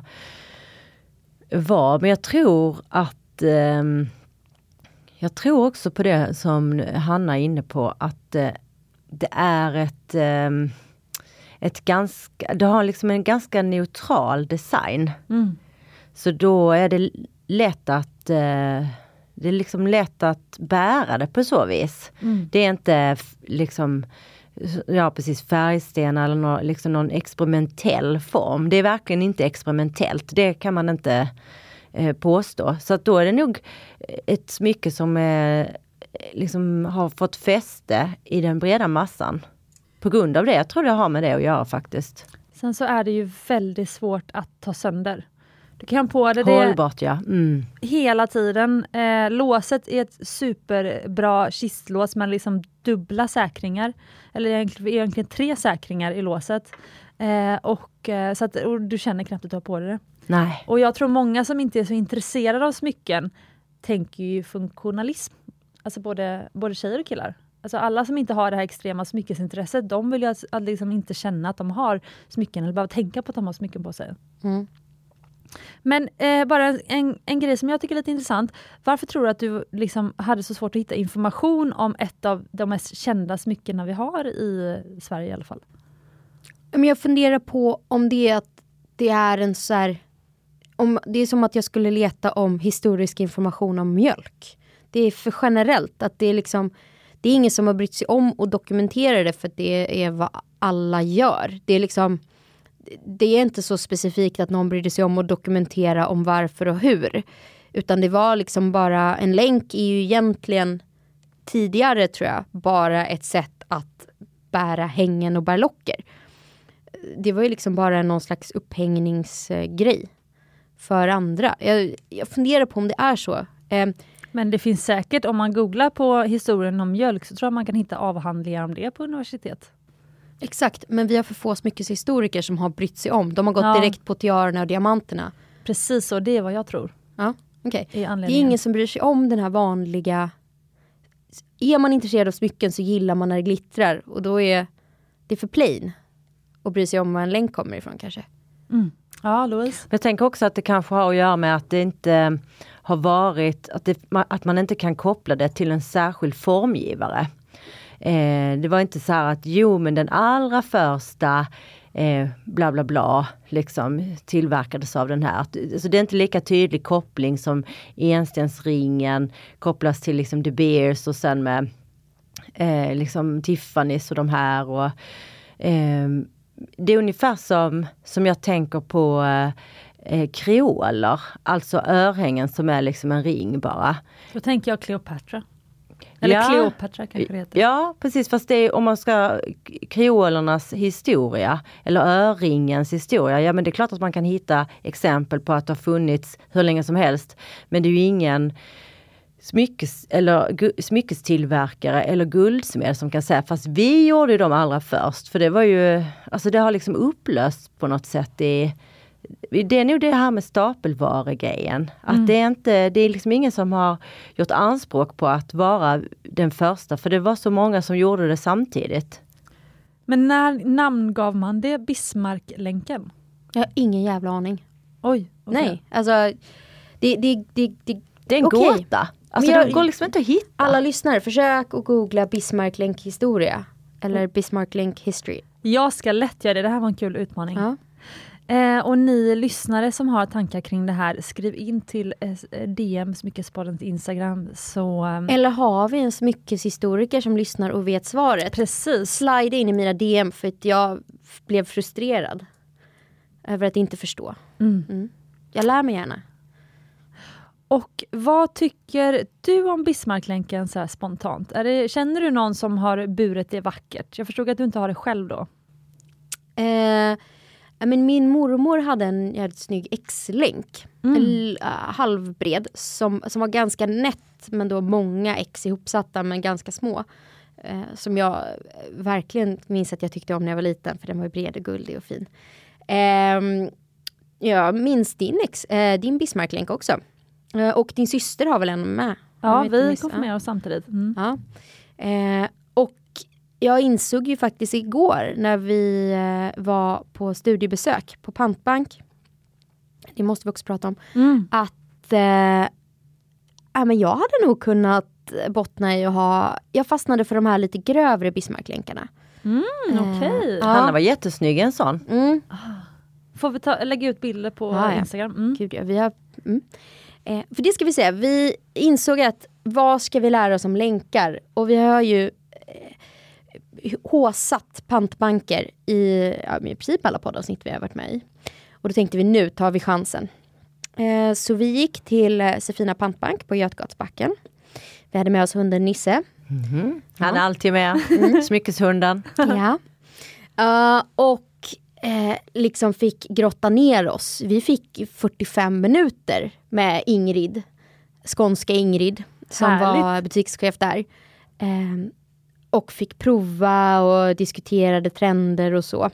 vara. Men jag tror att um, jag tror också på det som Hanna är inne på att eh, det är ett, eh, ett ganska, det har liksom en ganska neutral design. Mm. Så då är det lätt att eh, det är liksom lätt att bära det på så vis. Mm. Det är inte liksom ja precis färgsten eller någon, liksom någon experimentell form. Det är verkligen inte experimentellt. Det kan man inte eh, påstå. Så att då är det nog ett smycke som eh, liksom har fått fäste i den breda massan. På grund av det. Jag tror det har med det att göra faktiskt. Sen så är det ju väldigt svårt att ta sönder. Du kan ha på dig det Hållbart ja. Mm. hela tiden. Eh, låset är ett superbra kistlås med liksom dubbla säkringar. Eller egentligen, egentligen tre säkringar i låset. Eh, och, eh, så att, och du känner knappt att du har på dig det. Nej. Och jag tror många som inte är så intresserade av smycken tänker ju funktionalism. Alltså både, både tjejer och killar. Alltså alla som inte har det här extrema smyckesintresset, de vill ju att, att liksom inte känna att de har smycken eller behöva tänka på att de har smycken på sig. Mm. Men eh, bara en, en grej som jag tycker är lite intressant. Varför tror du att du liksom hade så svårt att hitta information om ett av de mest kända smyckena vi har i Sverige i alla fall? Men jag funderar på om det är att det är en så här, om, Det är som att jag skulle leta om historisk information om mjölk. Det är för generellt. att Det är liksom det är ingen som har brytt sig om att dokumentera det för att det är vad alla gör. Det är liksom det är inte så specifikt att någon brydde sig om att dokumentera om varför och hur. Utan det var liksom bara, en länk är ju egentligen tidigare tror jag, bara ett sätt att bära hängen och locker. Det var ju liksom bara någon slags upphängningsgrej för andra. Jag, jag funderar på om det är så. Eh, Men det finns säkert, om man googlar på historien om mjölk, så tror jag man kan hitta avhandlingar om det på universitet. exakt, men vi har för få smyckeshistoriker som har brytt sig om. De har gått Ja. direkt på tiarerna och diamanterna. Precis så, det är vad jag tror. Ja. Är Det är ingen som bryr sig om den här vanliga... Är man intresserad av smycken så gillar man när det glittrar och då är det för plain att bry sig om var en länk kommer ifrån kanske. Mm. Ja, Louise? Men jag tänker också att det kanske har att göra med att det inte eh, har varit, att, det, att man inte kan koppla det till en särskild formgivare. Eh, det var inte så här att jo men den allra första eh, bla bla bla liksom tillverkades av den här. Så alltså, det är inte lika tydlig koppling som enstensringen kopplas till liksom De Beers och sen med eh, liksom Tiffany's och de här. Och, eh, det är ungefär som, som jag tänker på eh, eh, kreoler, alltså örhängen som är liksom en ring bara. Då tänker jag Cleopatra. Eller Ja. Cleopatra kanske det heter. Ja precis, fast det är om man ska kreolernas historia eller örringens historia, ja men det är klart att man kan hitta exempel på att det har funnits hur länge som helst. Men det är ju ingen smyckes, eller, gu- smyckestillverkare eller guldsmed som kan säga, fast vi gjorde ju dem allra först. För det var ju, alltså det har liksom upplösts på något sätt i det är nog det här med stapelvaregrejen. Att Mm. det är inte, det är liksom ingen som har gjort anspråk på att vara den första, för det var så många som gjorde det samtidigt. Men när namngav man det Bismarcklänken? Jag har ingen jävla aning. Oj. okej. Nej, alltså det, det, det, det, Det är en Okej. gåta. Alltså jag- det går liksom inte att hitta. alla lyssnare, försök att googla Bismarck-länk historia. Eller Bismarck-länk history. Jag ska lätt göra det, det här var en kul utmaning. Ja. Eh, och ni lyssnare som har tankar kring det här, skriv in till eh, DM Smyckespoddens Instagram. Så, eh, Eller har vi en smyckeshistoriker som lyssnar och vet svaret? precis. Slide in i mina DM för att jag blev frustrerad. Över att inte förstå. Mm. Mm. Jag lär mig gärna. Och vad tycker du om Bismarcklänken så här spontant? Är det, känner du någon som har burit det vackert? Jag förstod att du inte har det själv då. Eh, men min mormor hade en jävligt snygg X-länk. Mm. Halvbred. Som, som var ganska nätt men då många X ihopsatta men ganska små. Eh, som jag eh, verkligen minns att jag tyckte om när jag var liten för den var bred och guldig och fin. Ehm, jag minns din, ex, eh, din Bismarcklänk också. Eh, och din syster har väl en med? Ja, vi konfirmerade oss samtidigt. Mm. Ja. Eh, och jag insåg ju faktiskt igår när vi eh, var på studiebesök på Pantbank. Det måste vi också prata om. Mm. Att eh, ja, men jag hade nog kunnat bottna i att ha... Jag fastnade för de här lite grövre Bismarcklänkarna. Mm, Okej. Ja. Hanna var jättesnygg i en sån. Mm. får vi ta, lägga ut bilder på Ja, ja. Instagram. Mm. Gud, ja, vi har, mm. Eh, för det ska vi säga, vi insåg att vad ska vi lära oss om länkar? Och vi har ju eh, håsat pantbanker i, ja, i princip alla poddavsnitt vi har varit med i. Och då tänkte vi nu tar vi chansen. Eh, så vi gick till eh, Sefina pantbank på Götgatsbacken. Vi hade med oss hunden Nisse. Han är alltid med, smyckeshunden. Ja. Eh, och eh, liksom fick grotta ner oss. Vi fick 45 minuter med Ingrid, skånska Ingrid, som Härligt. var butikschef där. Eh, och fick prova och diskuterade trender och så.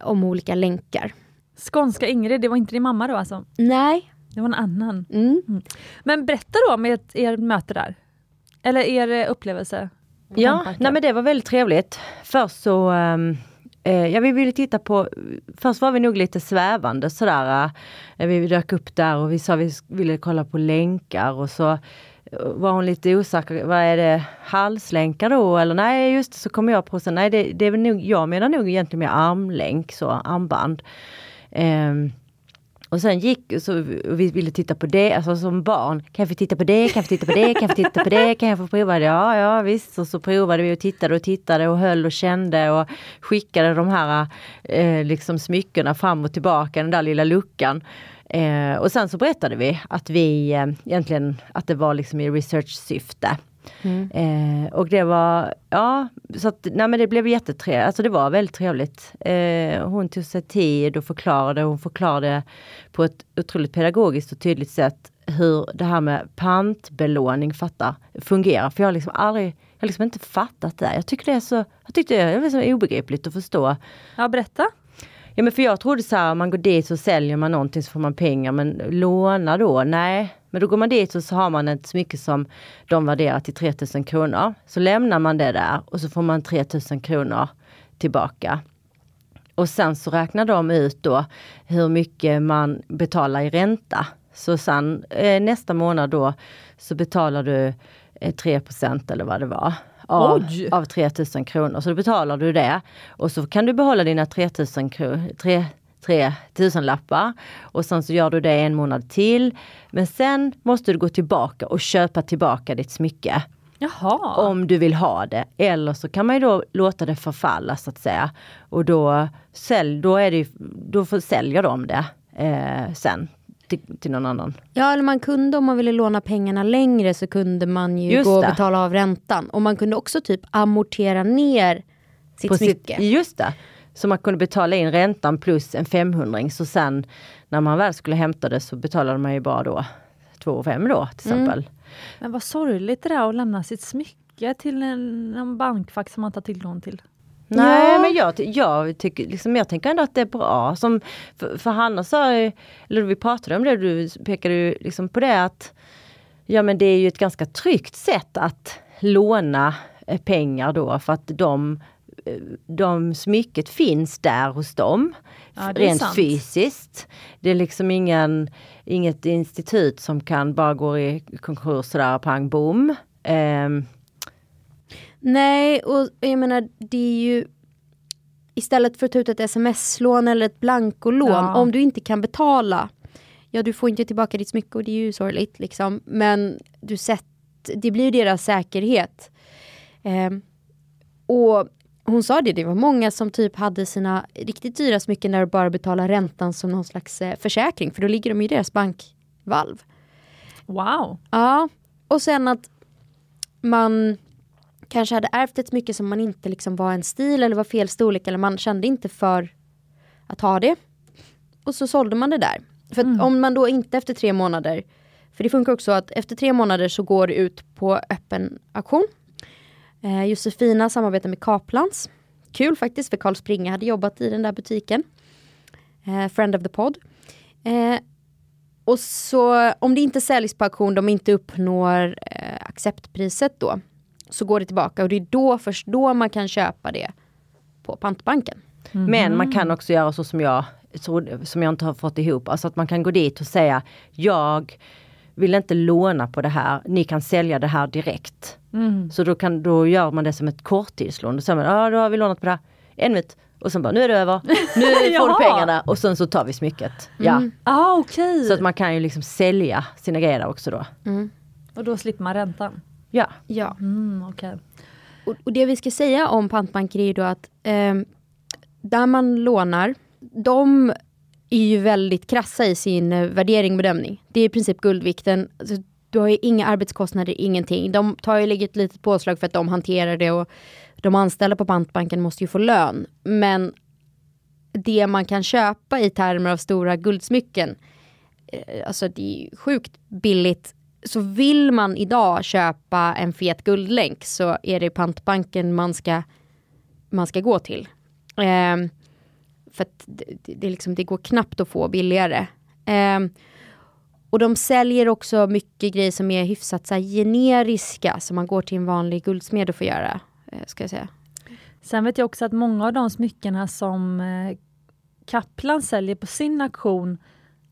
Om olika länkar. Skånska Ingrid, det var inte din mamma då alltså? Nej. Det var en annan. Mm. Men berätta då om ert, er möte där. Eller er eh, upplevelse. Ja, nej men det var väldigt trevligt. Först så, ehm, eh, ja vi ville titta på, först var vi nog lite svävande sådär. Eh, vi dök upp där och vi sa vi ville kolla på länkar och så eh, var hon lite osäker, vad är det, halslänkar då? Eller nej just det, så kom jag på sen, nej det, det är väl nog, jag menar nog egentligen med armlänk, så armband. Eh, och sen gick, så vi ville titta på det, alltså som barn. Kan jag få titta på det? Kan jag få titta på det? Kan jag få titta på det? Kan jag få prova det? Ja, ja visst. Och så provade vi och tittade och tittade och höll och kände och skickade de här eh, liksom smyckena fram och tillbaka, den där lilla luckan. Eh, och sen så berättade vi att vi eh, egentligen, att det var liksom i Eh, och det var, ja, så att, nej men det blev jättetrevligt, alltså det var väldigt trevligt. Eh, hon tog sig tid och förklarade, hon förklarade på ett otroligt pedagogiskt och tydligt sätt hur det här med pantbelåning fattar, fungerar. För jag har liksom aldrig, jag har liksom inte fattat det. Jag tycker det är så, jag tyckte det är så obegripligt att förstå. Ja, berätta. Ja men för jag trodde så här, om man går dit så säljer man någonting så får man pengar, men låna då? Nej. Men då går man dit och så har man ett smycke som de värderar till 3000 kronor. Så lämnar man det där och så får man 3000 kronor tillbaka. Och sen så räknar de ut då hur mycket man betalar i ränta. Så sen eh, nästa månad då så betalar du eh, 3% eller vad det var. Av, Oj! av 3000 kronor. Så då betalar du det. Och så kan du behålla dina 3000 kronor. 3, 3000 lappar och sen så gör du det en månad till. Men sen måste du gå tillbaka och köpa tillbaka ditt smycke Jaha. om du vill ha det. Eller så kan man ju då låta det förfalla så att säga. Och då, sälj, då, är det, då får, säljer de det eh, sen till, till någon annan. Ja, eller man kunde om man ville låna pengarna längre så kunde man ju Just gå och det. betala av räntan. Och man kunde också typ amortera ner sitt På smycke. sitt, just det. Så man kunde betala in räntan plus en 500 så sen när man väl skulle hämta det så betalade man ju bara då 2 5 då till Mm. exempel. Men vad sorgligt det där att lämna sitt smycke till en, en bankfack som man har tillgång till. Nej Ja. men jag, jag, tycker, liksom, jag tänker ändå att det är bra. Som, för, för Hanna sa, eller vi pratade om det, du pekade ju liksom på det att Ja men det är ju ett ganska tryggt sätt att låna eh, pengar då för att de, eh, de smycket finns där hos dem. Ja, rent sant. fysiskt. Det är liksom ingen, inget institut som kan bara gå i konkurs sådär pang bom. Ehm, Nej, och jag menar det är ju istället för att ta ut ett sms-lån eller ett blankolån, Ja. om du inte kan betala, ja du får inte tillbaka ditt smycke och det är ju sorgligt liksom, men du sett, det blir deras säkerhet. Ehm, och hon sa det, det var många som typ hade sina riktigt dyra smycken där de bara betalar räntan som någon slags eh, försäkring, för då ligger de i deras bankvalv. Wow. Ja, och sen att man kanske hade ärvt ett smycke som man inte liksom var en stil eller var fel storlek eller man kände inte för att ha det. Och så sålde man det där. För att om man då inte efter tre månader, för det funkar också att efter tre månader så går det ut på öppen auktion. Eh, Josefina samarbetar med Kaplans. Kul faktiskt för Carl Springa hade jobbat i den där butiken. Eh, friend of the pod. Eh, och så om det inte säljs på auktion, de inte uppnår eh, acceptpriset då, så går det tillbaka och det är då, först då man kan köpa det på pantbanken. Men man kan också göra så som jag, som jag inte har fått ihop. Alltså att man kan gå dit och säga jag vill inte låna på det här, ni kan sälja det här direkt. Mm. Så då, kan, då gör man det som ett korttidslån. Då säger man, ja då har vi lånat på det här en minut. Och sen bara, nu är det över, nu får du pengarna och sen så tar vi smycket. Ja. Mm. Ah, okej. Så att man kan ju liksom sälja sina grejer också då. Mm. Och då slipper man räntan? Ja. Ja. Mm, okej. Och, och det vi ska säga om pantbanker är ju då att ehm, där man lånar, de är ju väldigt krassa i sin eh, värdering och bedömning. Det är i princip guldvikten. Alltså, du har ju inga arbetskostnader, ingenting. De tar ju ett litet påslag för att de hanterar det och de anställda på pantbanken måste ju få lön. Men det man kan köpa i termer av stora guldsmycken, eh, alltså det är ju sjukt billigt. Så vill man idag köpa en fet guldlänk så är det pantbanken man ska, man ska gå till. Eh, för att det, det, liksom, det går knappt att få billigare. Eh, och de säljer också mycket grejer som är hyfsat så här, generiska som man går till en vanlig guldsmed och får göra. eh, Ska jag säga. Sen vet jag också att många av de smyckena som eh, Kaplan säljer på sin auktion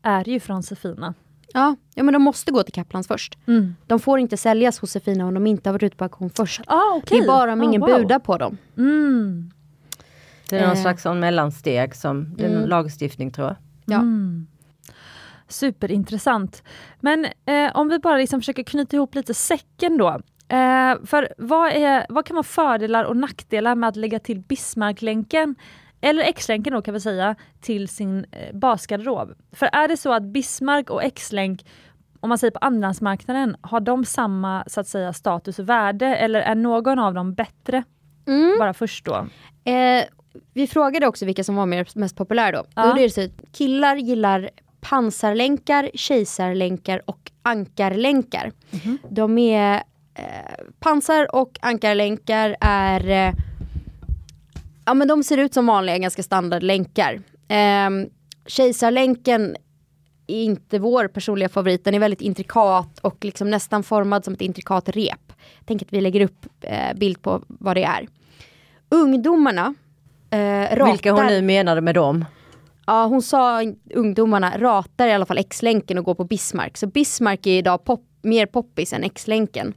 är ju från Sefina. Ja, ja, men de måste gå till Kaplans först. Mm. De får inte säljas hos Sefina om de inte har varit ute på auktion först. Ah, Det är bara om Ah, ingen wow. budar på dem. Mm. Det är någon Eh. slags mellansteg som, det är Mm. en lagstiftning tror jag. Ja. Mm. Superintressant. Men eh, om vi bara liksom försöker knyta ihop lite säcken då. Eh, för vad, är, vad kan vara fördelar och nackdelar med att lägga till Bismarcklänken, eller X-länken då kan vi säga, till sin eh, basgarderob? För är det så att Bismarck och X-länk, om man säger på andrahandsmarknaden, har de samma så att säga status och värde eller är någon av dem bättre? Mm. Bara först då. Eh, vi frågade också vilka som var mer, mest populära då. Ja. Det är så att killar gillar pansarlänkar, kejsarlänkar och ankarlänkar. De är eh, pansar och ankarlänkar är eh, Ja men de ser ut som vanliga ganska standardlänkar. Eh, kejsarlänken är inte vår personliga favorit. Den är väldigt intrikat och liksom nästan formad som ett intrikat rep. Tänk att vi lägger upp eh, bild på vad det är. Ungdomarna eh, ratar, Vilka hon nu menade med dem. Ja, hon sa ungdomarna ratar i alla fall X-länken och går på Bismarck. Så Bismarck är idag pop, mer poppis än X-länken.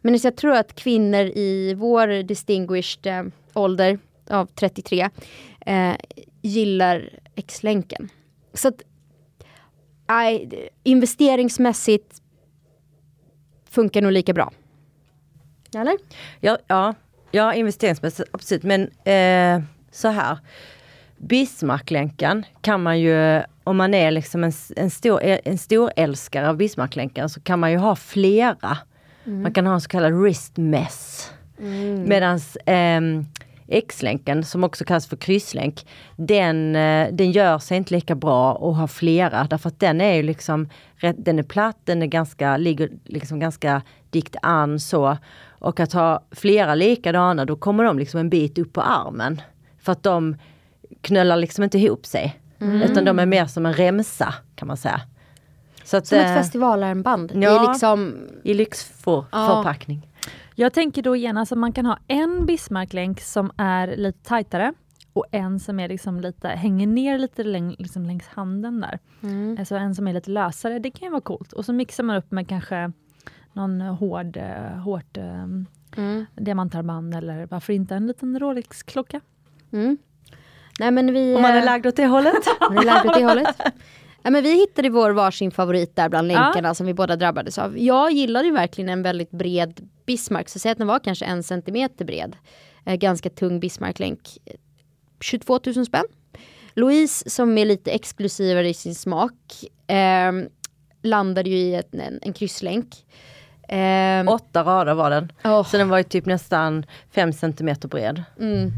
Men jag tror att kvinnor i vår distinguished eh, ålder av 33 eh, gillar X-länken. Så att nej, det- investeringsmässigt funkar nog lika bra. Eller? Ja, ja, ja investeringsmässigt absolut men eh, så här. Bismarcklänken kan man ju, om man är liksom en, en, stor, en stor älskare av Bismarcklänken så kan man ju ha flera. Man kan ha en så kallad wrist mess. Medans ehm, X-länken som också kallas för krysslänk, den, eh, den gör sig inte lika bra att ha flera därför att den är ju liksom, den är platt, den är ganska, ligger liksom ganska dikt an så. Och att ha flera likadana då kommer de liksom en bit upp på armen. För att de knölar liksom inte ihop sig. Utan de är mer som en remsa kan man säga. Så att, Som ett eh, festivalarmband. Det ja. är liksom I lyxförpackning. Jag tänker då genast att man kan ha en Bismarcklänk som är lite tajtare och en som är liksom lite, hänger ner lite läng, liksom längs handen där. Mm. Alltså en som är lite lösare, det kan ju vara coolt. Och så mixar man upp med kanske någon hård, eh, hårt eh, Mm. diamantarmband eller varför inte en liten Rolex-klocka. Mm. Nej men vi... Om man är eh, lagd åt det hållet. man är lagd åt det hållet. Ja, men vi hittade vår varsin favorit där bland Ja. länkarna som vi båda drabbades av. Jag gillade ju verkligen en väldigt bred Bismarck, så säg att den var kanske en centimeter bred. Eh, ganska tung Bismarck-länk. 22 000 spänn. Louise som är lite exklusivare i sin smak eh, landade ju i ett, en, en krysslänk. Eh, Åtta rader var den. åh, Så den var ju typ nästan fem centimeter bred. mm.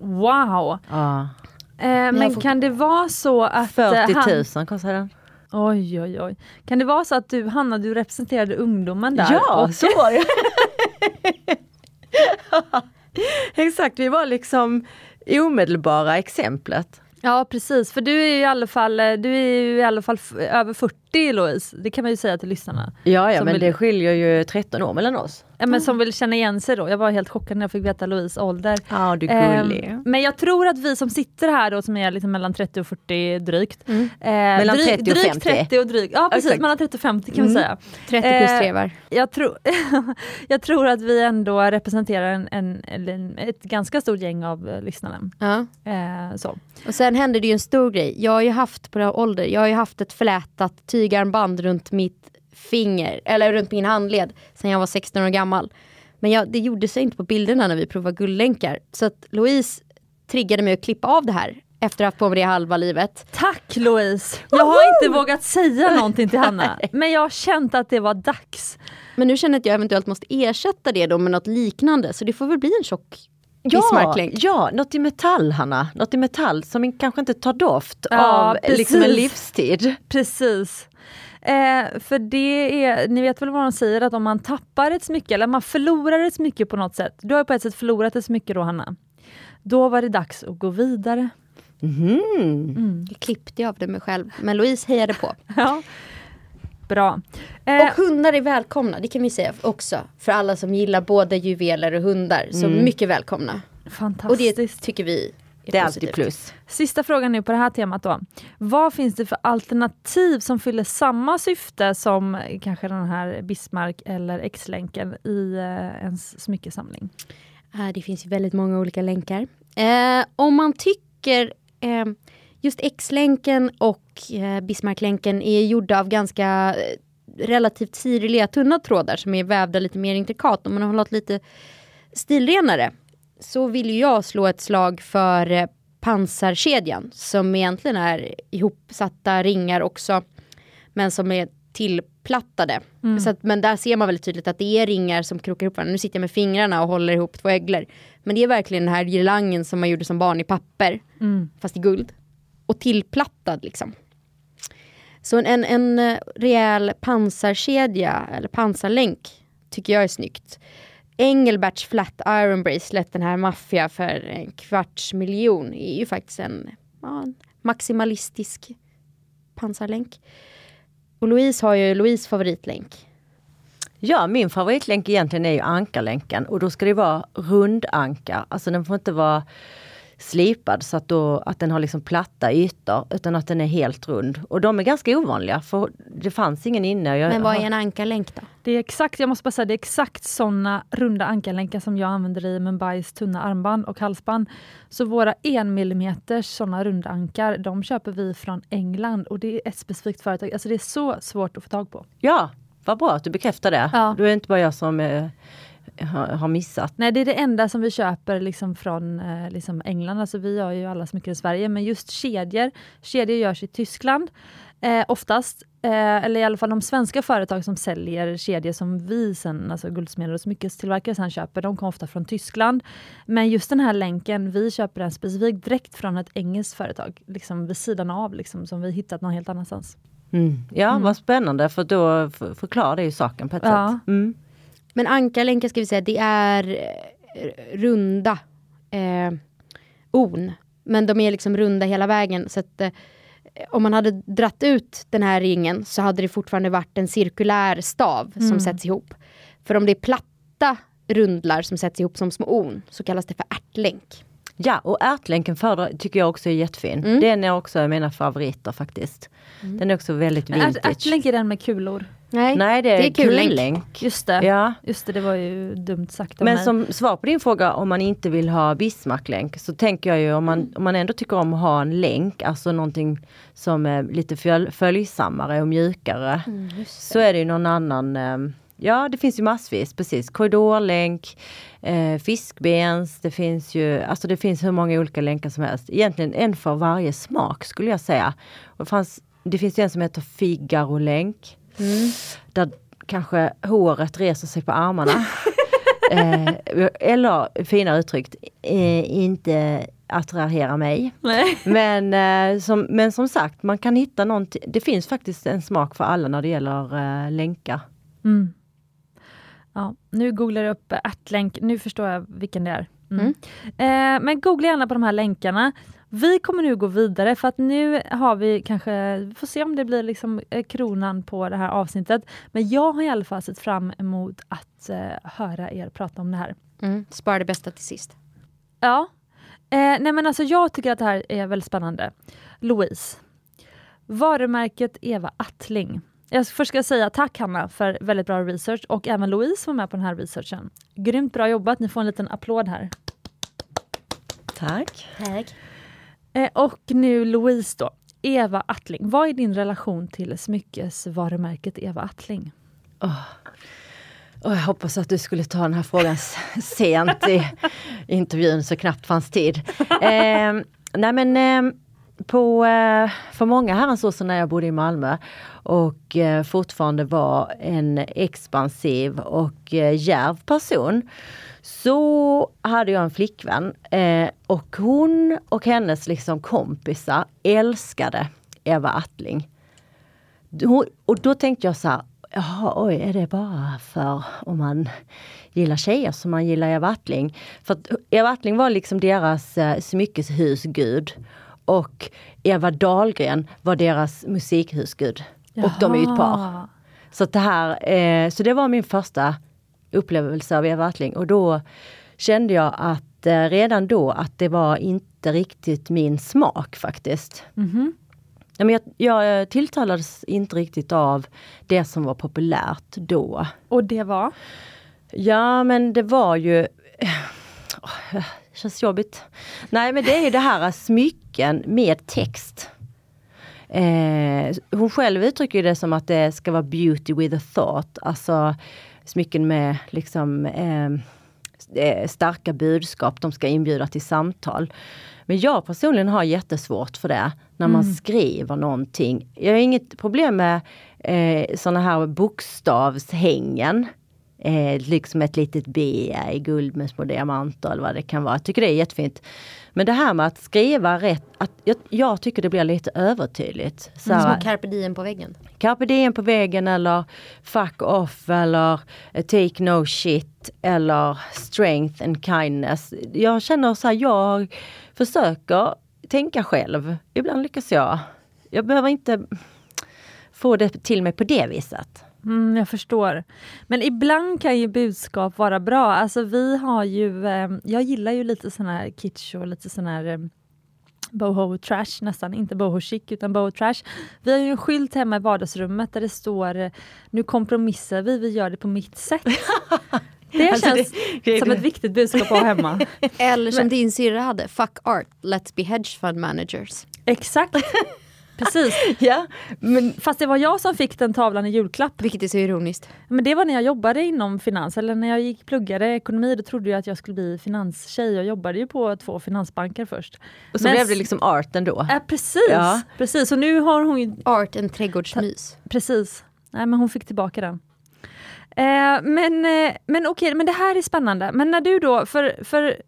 Wow! Ja. Eh, men får- kan det vara så att... eh, 40 han- 000 kostade den. Oj, oj, oj. Kan det vara så att du, Hanna, du representerade ungdomen där? Ja, och, så var det. Exakt, vi var liksom omedelbara exemplet. ja, precis. För du är ju i alla fall, eh, du är i alla fall över 40 40 Louise, det kan man ju säga till lyssnarna. Ja, ja men vill- det skiljer ju 13 år mellan oss. Ja, men som vill känna igen sig då. Jag var helt chockad när jag fick veta Louise ålder. Ja, du är gullig. Ehm, men jag tror att vi som sitter här då som är liksom mellan 30 och 40 drygt. Mm. Eh, Mellan dryg- 30 och drygt 50. 30 och drygt, ja precis, Exakt. mellan 30 och 50 kan vi Mm. säga. 30 plus Eh, trevar. Jag, tror jag tror att vi ändå representerar en, en, en, ett ganska stort gäng av eh, lyssnarna. Ja. Eh, så. Och sen hände det ju en stor grej. Jag har ju haft på den här ålder, jag har ju haft ett flätat tygarmband runt mitt finger, eller runt min handled, sen jag var 16 år gammal. Men jag, det gjorde sig inte på bilderna när vi provade guldlänkar. Så att Louise triggade mig att klippa av det här efter att ha haft på mig det halva livet. Tack Louise! Jag har inte vågat säga någonting till Hanna, men jag har känt att det var dags. Men nu känner jag att jag eventuellt måste ersätta det då med något liknande, så det får väl bli en tjock Ja, ja, något i metall Hanna. Något i metall som kanske inte tar doft Ja, av liksom en livstid. Precis. Eh, för det är, ni vet väl vad de säger att om man tappar ett smycke eller man förlorar ett smycke på något sätt. Du har på ett sätt förlorat ett smycke då Hanna. Då var det dags att gå vidare. Mhm. Jag klippte av det mig själv, men Louise hejade på. Ja. Bra. Och Eh, hundar är välkomna, det kan vi säga också. För alla som gillar både juveler och hundar. Så mycket välkomna. Och det fantastiskt. tycker vi är Det är alltid plus. Sista frågan nu på det här temat då. Vad finns det för alternativ som fyller samma syfte som kanske den här Bismarck eller X-länken i eh, ens smyckesamling? Eh, Det finns väldigt många olika länkar. Eh, om man tycker eh, just X-länken och eh, Bismarck-länken är gjorda av ganska eh, relativt sirliga tunna trådar som är vävda lite mer intrikat. Om man har något lite stilrenare så vill jag slå ett slag för eh, pansarkedjan som egentligen är ihopsatta ringar också men som är tillplattade. Så att, men där ser man väldigt tydligt att det är ringar som krokar ihop varandra. Nu sitter jag med fingrarna och håller ihop två ägglor. Men det är verkligen den här girlangen som man gjorde som barn i papper. Fast i guld. Och tillplattad liksom. Så en, en, en eh, rejäl pansarkedja eller pansarlänk tycker jag är snyggt. Engelberts Flat Iron Bracelet, den här maffia för en kvarts miljon, är ju faktiskt en, ja, en maximalistisk pansarlänk. Och Louise har ju Louise favoritlänk. Ja, min favoritlänk egentligen är ju ankarlänken och då ska det vara rundankar. Alltså den får inte vara slipad så att, då, att den har liksom platta ytor utan att den är helt rund. Och de är ganska ovanliga för det fanns ingen inne. Jag Men vad är en ankarlänk då? Det är exakt, jag måste bara säga, det är exakt såna runda ankarlänkar som jag använder i Mumbais tunna armband och halsband. Så våra 1 mm såna runda ankar, de köper vi från England och det är ett specifikt företag. Alltså det är så svårt att få tag på. Ja, vad bra att du bekräftar det. Ja. Då är inte bara jag som eh, har, har missat. Nej, det är det enda som vi köper liksom från eh, liksom England. Alltså vi gör ju alla smycken i Sverige, men just kedjor. Kedjor görs i Tyskland eh, oftast. Eh, eller i alla fall de svenska företag som säljer kedjor som vi sen, alltså guldsmeder och smyckestillverkare sen köper, de kommer ofta från Tyskland. Men just den här länken, vi köper den specifikt direkt från ett engelskt företag, liksom vid sidan av, liksom, som vi hittat någon helt annanstans. Mm. Ja, vad spännande för då förklarar det ju saken på ett Ja. sätt. Mm. Men ankarlänkar ska vi säga, det är eh, runda eh, on. Men de är liksom runda hela vägen. Så att eh, om man hade dratt ut den här ringen så hade det fortfarande varit en cirkulär stav som sätts ihop. För om det är platta rundlar som sätts ihop som små on så kallas det för ärtlänk. Ja, och ärtlänken föredrar, tycker jag också är jättefin. Mm. Den är också mina favoriter faktiskt. Den är också väldigt ärt- vintage. Ärtlänk är den med kulor. Nej, Nej, det är, kullänk. kullänk. Just det. Ja. Just det, det var ju dumt sagt Men mig. som svar på din fråga om man inte vill ha Bismarcklänk så tänker jag ju om man, om man ändå tycker om att ha en länk, alltså någonting som är lite föl, följsammare och mjukare. så är det ju någon annan, eh, ja det finns ju massvis, precis. Korridorlänk, eh, fiskbens, det finns ju, alltså det finns hur många olika länkar som helst. Egentligen en för varje smak skulle jag säga. Och det, fanns, det finns ju en som heter Figaro-länk. Där kanske håret reser sig på armarna. eh, eller finare uttryckt, eh, inte attrahera mig. Nej. Men, eh, som, men som sagt, man kan hitta någonting. Det finns faktiskt en smak för alla när det gäller eh, länkar. Mm. Ja, nu googlar jag upp ärtlänk. Nu förstår jag vilken det är. Mm. Eh, men googla gärna på de här länkarna. Vi kommer nu gå vidare för att nu har vi kanske, vi får se om det blir liksom eh, kronan på det här avsnittet. Men jag har i alla fall sett fram emot att eh, höra er prata om det här. Mm. Spara det bästa till sist. Ja. Eh, nej men alltså jag tycker att det här är väldigt spännande. Louise. Varumärket Eva Attling. Jag först ska säga tack Hanna för väldigt bra research och även Louise var med på den här researchen. Grymt bra jobbat, ni får en liten applåd här. Tack. Tack. Eh, och nu Louise då. Eva Attling, vad är din relation till smyckesvarumärket Eva Attling? Oh. Oh, jag hoppas att du skulle ta den här frågan sent i intervjun så knappt fanns tid. Eh, nej men eh, på, eh, för många herrans år när jag bodde i Malmö och eh, fortfarande var en expansiv och eh, djärv person så hade jag en flickvän och hon och hennes liksom kompisar älskade Eva Attling. Och då tänkte jag så här, jaha, oj, är det bara för om man gillar tjejer som man gillar Eva Attling? För att Eva Attling var liksom deras smyckeshusgud och Eva Dahlgren var deras musikhusgud. Jaha. Och de är ju ett par. Så, det här, eh, så det var min första upplevelse av Eva Attling och då kände jag att eh, redan då att det var inte riktigt min smak faktiskt. Mm -hmm. Men jag, jag eh, tilltalades inte riktigt av det som var populärt då. Och det var? Ja men det var ju oh, känns jobbigt. Nej men det är det här smycken med text. Eh, hon själv uttrycker det som att det ska vara beauty with a thought. Alltså smycken med liksom eh, eh, starka budskap, de ska inbjuda till samtal. Men jag personligen har jättesvårt för det, när man mm. skriver någonting. Jag har inget problem med eh, såna här bokstavshängen. Eh, liksom ett litet B i guld med små diamanter eller vad det kan vara. Jag tycker det är jättefint. Men det här med att skriva rätt, att jag, jag tycker det blir lite övertydligt. Så mm, som carpe diem på väggen? Carpe diem på väggen eller fuck off eller take no shit eller strength and kindness. Jag känner så här, jag försöker tänka själv. Ibland lyckas jag. Jag behöver inte få det till mig på det viset. Mm, jag förstår. Men ibland kan ju budskap vara bra. Alltså vi har ju, eh, jag gillar ju lite sån här kitsch och lite sån här eh, boho trash nästan, inte boho chic utan boho trash. Vi har ju en skylt hemma i vardagsrummet där det står eh, Nu kompromissar vi, vi gör det på mitt sätt. Det alltså känns det, det, som ett viktigt budskap att ha hemma. Eller som Men, din syrra hade, fuck art, let's be hedge fund managers. Exakt. Precis. ja, men, fast det var jag som fick den tavlan i julklapp. Vilket är så ironiskt. Men det var när jag jobbade inom finans, eller när jag gick pluggade ekonomi, då trodde jag att jag skulle bli finanstjej. Jag jobbade ju på två finansbanker först. Och så men, blev det liksom art ändå? Äh, precis, ja. precis. Och nu har hon ju... Art, en trädgårdsmys. Precis. Nej, men hon fick tillbaka den. Eh, men eh, men okej, men det här är spännande. Men när du då, för, för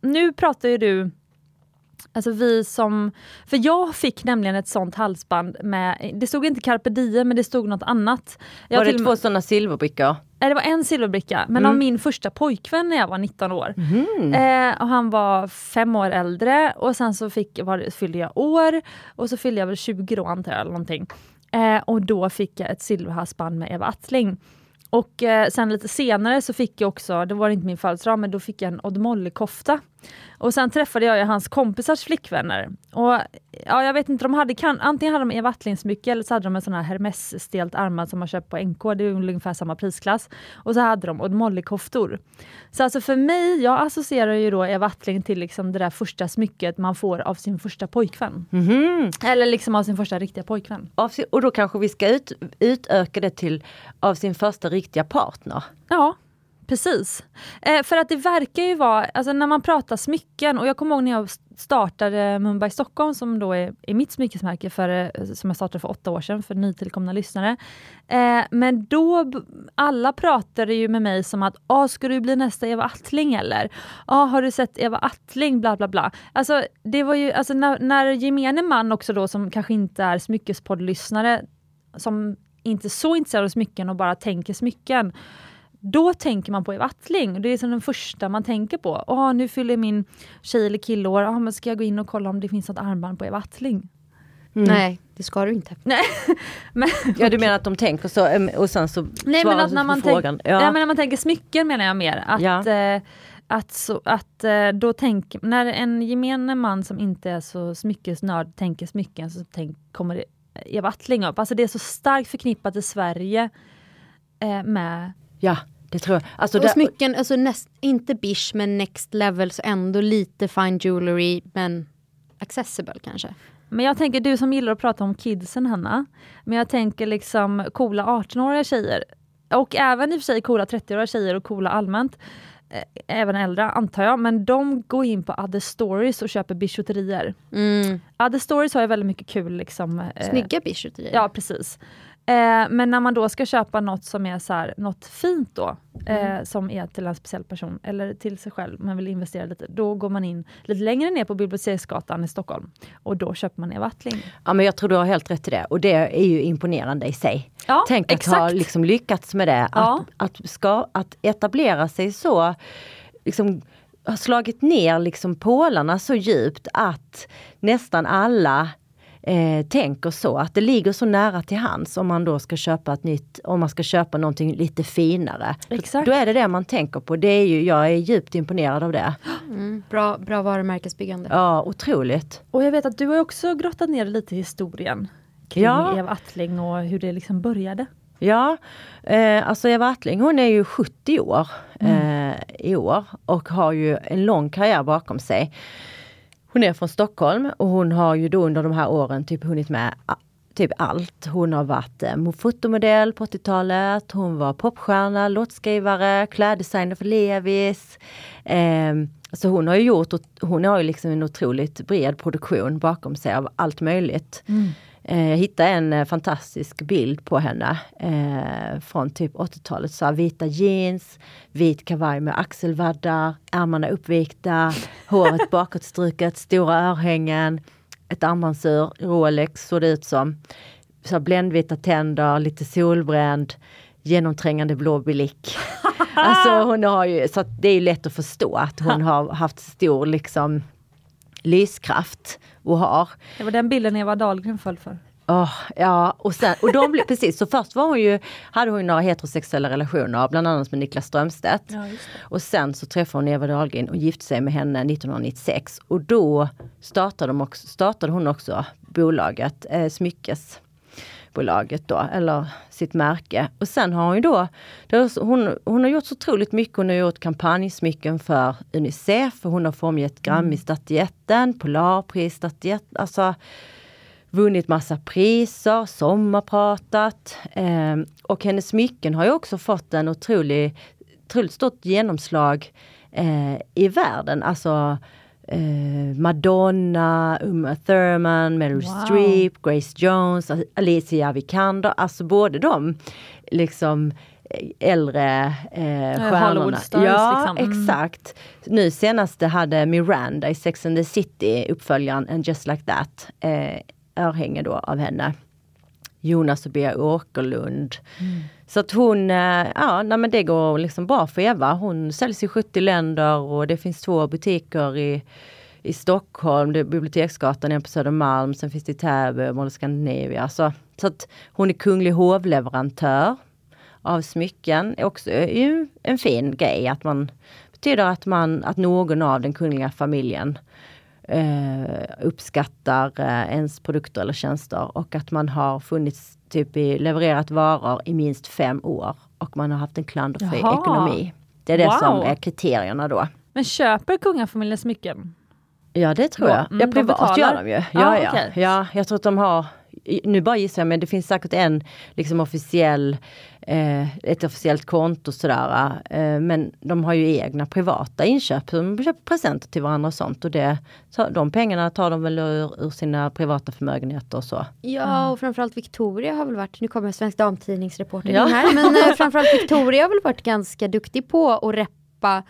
nu pratar ju du Alltså vi som... För jag fick nämligen ett sånt halsband med, det stod inte carpe diem men det stod något annat. Jag var det två sådana silverbrickor? Nej det var en silverbricka, men mm. av min första pojkvän när jag var 19 år. Mm. Eh, och han var fem år äldre och sen så fick, var, fyllde jag år och så fyllde jag väl 20 då antar jag eller någonting. Eh, och då fick jag ett silverhalsband med Eva Attling. Och eh, sen lite senare så fick jag också, det var inte min födelsedag, men då fick jag en Odd Molly-kofta. Och sen träffade jag hans kompisars flickvänner. Och ja, jag vet inte, de hade kan, antingen hade de Eva Attling-smycke eller så hade de en sån här Hermes-stelt armband som man köpt på NK, det är ungefär samma prisklass. Och så hade de Odd Molly-koftor. Så alltså för mig, jag associerar ju då Eva Attling till liksom det där första smycket man får av sin första pojkvän. Mm -hmm. Eller liksom av sin första riktiga pojkvän. Och då kanske vi ska ut, utöka det till av sin första riktiga partner? Ja, Precis. Eh, för att det verkar ju vara, alltså när man pratar smycken, och jag kommer ihåg när jag startade Mumbai Stockholm som då är, är mitt smyckesmärke för, eh, som jag startade för åtta år sedan för nytillkomna lyssnare. Eh, men då, alla pratade ju med mig som att, ah, ska du bli nästa Eva Attling eller? Ah, har du sett Eva Attling? Bla bla bla. Alltså, det var ju, alltså när, när gemene man också då som kanske inte är smyckespoddlyssnare, som inte är så intresserad av smycken och bara tänker smycken, då tänker man på Eva Attling. Det är som den första man tänker på. Åh, nu fyller min tjej eller kille år, ah, men ska jag gå in och kolla om det finns något armband på Eva Attling? Mm. Nej, det ska du inte. Nej. men, ja du menar att de tänker så och sen så Nej men att när man, tänk, ja. ja. men när man tänker smycken menar jag mer. Att, ja. eh, att, så, att eh, då tänk, när en gemene man som inte är så smyckesnörd tänker smycken så tänk, kommer Eva Attling upp. Alltså det är så starkt förknippat i Sverige eh, med Ja, det tror jag. Alltså och smycken, alltså näst, inte bish men next level, så ändå lite fine jewelry men accessible kanske. Men jag tänker, du som gillar att prata om kidsen Hanna, men jag tänker liksom coola 18-åriga tjejer och även i och för sig coola 30-åriga tjejer och coola allmänt eh, även äldre antar jag, men de går in på Other Stories och köper bijouterier. Mm. Other Stories har ju väldigt mycket kul. Liksom, eh, Snygga bijouterier. Ja, precis. Eh, men när man då ska köpa något som är så här, något fint då, eh, mm. som är till en speciell person eller till sig själv, man vill investera lite, då går man in lite längre ner på Biblioteksgatan i Stockholm och då köper man Eva Attling. Ja men jag tror du har helt rätt i det och det är ju imponerande i sig. Ja, Tänk att exakt. ha liksom lyckats med det, ja. att, att, ska, att etablera sig så, liksom har slagit ner liksom pålarna så djupt att nästan alla eh, tänker så, att det ligger så nära till hands om man då ska köpa ett nytt, om man ska köpa någonting lite finare. Exakt. Då är det det man tänker på. Det är ju, jag är djupt imponerad av det. Mm, bra, bra varumärkesbyggande. Ja, otroligt. Och jag vet att du har också grottat ner lite i historien kring ja. Eva Attling och hur det liksom började. Ja, eh, alltså Eva Attling hon är ju 70 år mm. eh, i år och har ju en lång karriär bakom sig. Hon är från Stockholm och hon har ju då under de här åren typ hunnit med typ allt. Hon har varit eh, fotomodell på 80-talet, hon var popstjärna, låtskrivare, kläddesigner för Levis. Eh, så hon har ju gjort, hon har ju liksom en otroligt bred produktion bakom sig av allt möjligt. Mm. Eh, jag hittade en eh, fantastisk bild på henne eh, från typ 80-talet. Så vita jeans, vit kavaj med axelvaddar, ärmarna uppvikta, håret bakåtstruket, stora örhängen, ett armbandsur, Rolex såg det ut som. Så bländvita tänder, lite solbränd, genomträngande blå blick. alltså hon har ju, så det är lätt att förstå att hon har haft stor liksom lyskraft och har. Det var den bilden Eva Dahlgren föll för. Oh, ja, och, sen, och de blev, precis, så först var hon ju, hade hon några heterosexuella relationer, bland annat med Niklas Strömstedt. Ja, och sen så träffade hon Eva Dahlgren och gifte sig med henne 1996. Och då startade, de också, startade hon också bolaget, eh, Smyckes bolaget då, eller sitt märke. Och sen har hon ju då, hon, hon har gjort så otroligt mycket. Hon har gjort kampanjsmycken för Unicef, och hon har formgett Grammy-statyetten, Polarpris-statyetten, alltså vunnit massa priser, sommarpratat. Eh, och hennes smycken har ju också fått en otrolig, otroligt stort genomslag eh, i världen. Alltså eh, Madonna, Uma Thurman, Meryl wow. Streep, Grace Jones, Alicia Vikander. Alltså både de liksom eh, äldre eh, stjärnorna. Stars, ja, liksom. mm. exakt. Nu senast hade Miranda i Sex and the City, uppföljaren And just like that, eh, örhänge då av henne. Jonas och Bea Åkerlund. Mm. Så att hon, eh, ja nej men det går liksom bra för Eva. Hon säljs i 70 länder och det finns två butiker i, i Stockholm, det är Biblioteksgatan, en på Södermalm, sen finns det i Täby, Mall Scandinavia. Så, så att hon är kunglig hovleverantör av smycken. Också eh, är en fin grej att man betyder att man, att någon av den kungliga familjen eh, uppskattar eh, ens produkter eller tjänster och att man har funnits, typ i, levererat varor i minst fem år och man har haft en klanderfri Jaha. ekonomi. Det är det wow. som är kriterierna då. Men köper kungafamiljen smycken? Ja det tror jag. Mm, ja privat gör de ju. Ja, ah, ja. Okay. ja, jag tror att de har nu bara gissar jag men det finns säkert en liksom officiell eh, ett officiellt konto sådär. Eh, men de har ju egna privata inköp, de köper presenter till varandra och sånt. Och det, så de pengarna tar de väl ur, ur sina privata förmögenheter och så. Ja och framförallt Victoria har väl varit, nu kommer Svensk Damtidningsreporter ja. här, men eh, framförallt Victoria har väl varit ganska duktig på att reppa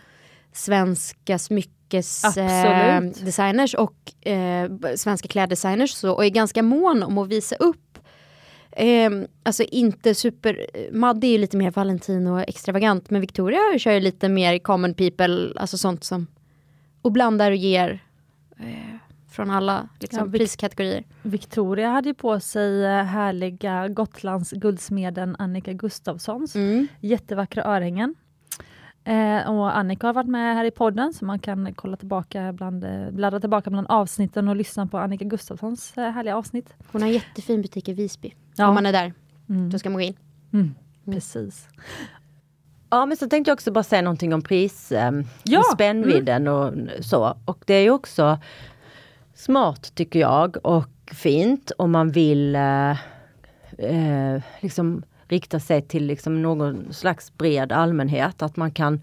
svenska smyckesdesigners eh, och eh, svenska kläddesigners så, och är ganska mån om att visa upp Eh, alltså inte super, Madde är ju lite mer Valentino extravagant men Victoria kör ju lite mer common people, alltså sånt som och blandar och ger eh, från alla liksom, Ja, priskategorier. Victoria hade ju på sig eh, härliga Gotlands guldsmeden Annika Gustafssons Mm. jättevackra örhängen. Eh, och Annika har varit med här i podden så man kan kolla tillbaka bland, eh, bladda tillbaka bland avsnitten och lyssna på Annika Gustafssons eh, härliga avsnitt. Hon har en jättefin butik i Visby. Ja. Om man är där, Mm. då ska man gå in. Mm. Precis. Ja men så tänkte jag också bara säga någonting om pris, eh, Ja, spännvidden och så. Och det är ju också smart tycker jag och fint om man vill eh, eh, liksom rikta sig till liksom någon slags bred allmänhet. Att man kan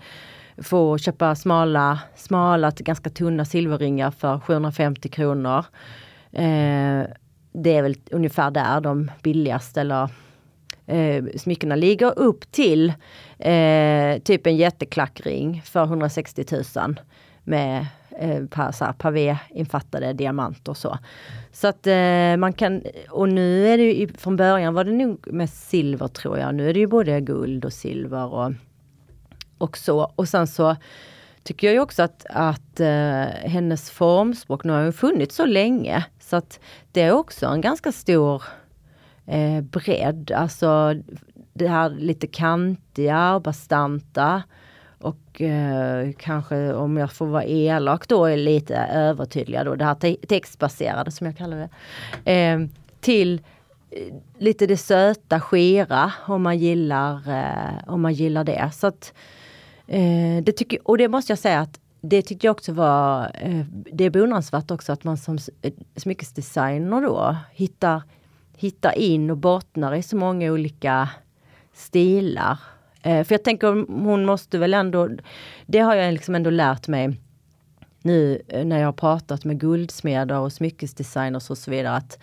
få köpa smala, smala ganska tunna silverringar för 750 kronor. Eh, det är väl ungefär där de billigaste eller eh, smyckena ligger upp till eh, typ en jätteklackring för 160 000 med eh, pavé-infattade diamanter och så. Så att eh, man kan, och nu är det ju, från början var det nog med silver tror jag, nu är det ju både guld och silver och, och så. Och sen så tycker jag ju också att, att eh, hennes formspråk, nu har hon funnits så länge, så att det är också en ganska stor eh, bredd. Alltså det här lite kantiga och bastanta. Och eh, kanske om jag får vara elak då är lite övertydliga då, det här te- textbaserade som jag kallar det. Eh, till eh, lite det söta, skira om man gillar, eh, om man gillar det. Så att, eh, det tycker, och det måste jag säga att det tyckte jag också var, eh, det är beundransvärt också att man som eh, smyckesdesigner då hittar, hittar in och bottnar i så många olika stilar. Eh, för jag tänker hon måste väl ändå, det har jag liksom ändå lärt mig nu eh, när jag har pratat med guldsmeder och smyckesdesigners och så vidare att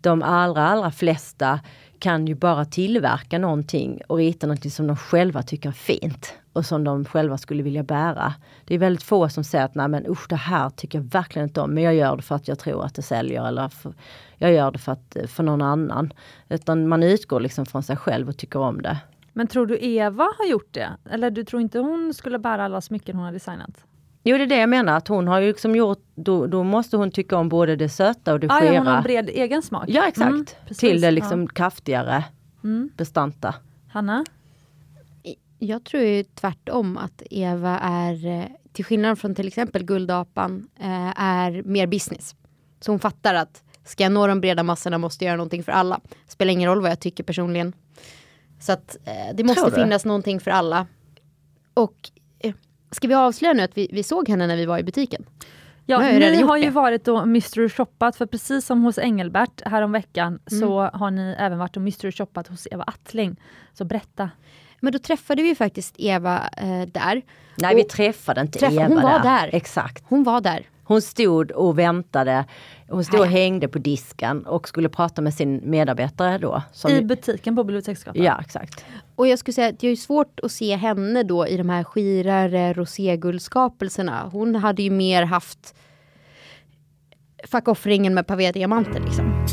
de allra, allra flesta kan ju bara tillverka någonting och rita någonting som de själva tycker är fint och som de själva skulle vilja bära. Det är väldigt få som säger att nej men usch det här tycker jag verkligen inte om men jag gör det för att jag tror att det säljer eller för, jag gör det för, att, för någon annan. Utan man utgår liksom från sig själv och tycker om det. Men tror du Eva har gjort det? Eller du tror inte hon skulle bära alla smycken hon har designat? Jo det är det jag menar att hon har ju liksom gjort, då, då måste hon tycka om både det söta och det Ah, ja, hon har en bred egen smak. Ja exakt. Mm. Till det liksom Ja. kraftigare, Mm. bestanta. Hanna? Jag tror ju tvärtom att Eva är, eh, till skillnad från till exempel Guldapan, eh, är mer business. Så hon fattar att ska jag nå de breda massorna måste jag göra någonting för alla. Spelar ingen roll vad jag tycker personligen. Så att eh, det måste finnas någonting för alla. Och ska vi avslöja nu att vi, vi såg henne när vi var i butiken? Ja, har ni har ju det. varit och mystery shoppat, för precis som hos Engelbert häromveckan Mm. så har ni även varit och mystery shoppat hos Eva Attling. Så berätta. Men då träffade vi ju faktiskt Eva eh, där. Nej Och vi träffade inte träffa- Eva hon var där. Exakt. Hon var där. Hon stod och väntade. Hon stod och hängde på disken och skulle prata med sin medarbetare då. Som, I butiken på Biblioteksgatan. ja exakt. Och jag skulle säga att det är svårt att se henne då i de här skirare roséguldskapelserna. Hon hade ju mer haft fuck off-ringen med pavé-diamanter liksom.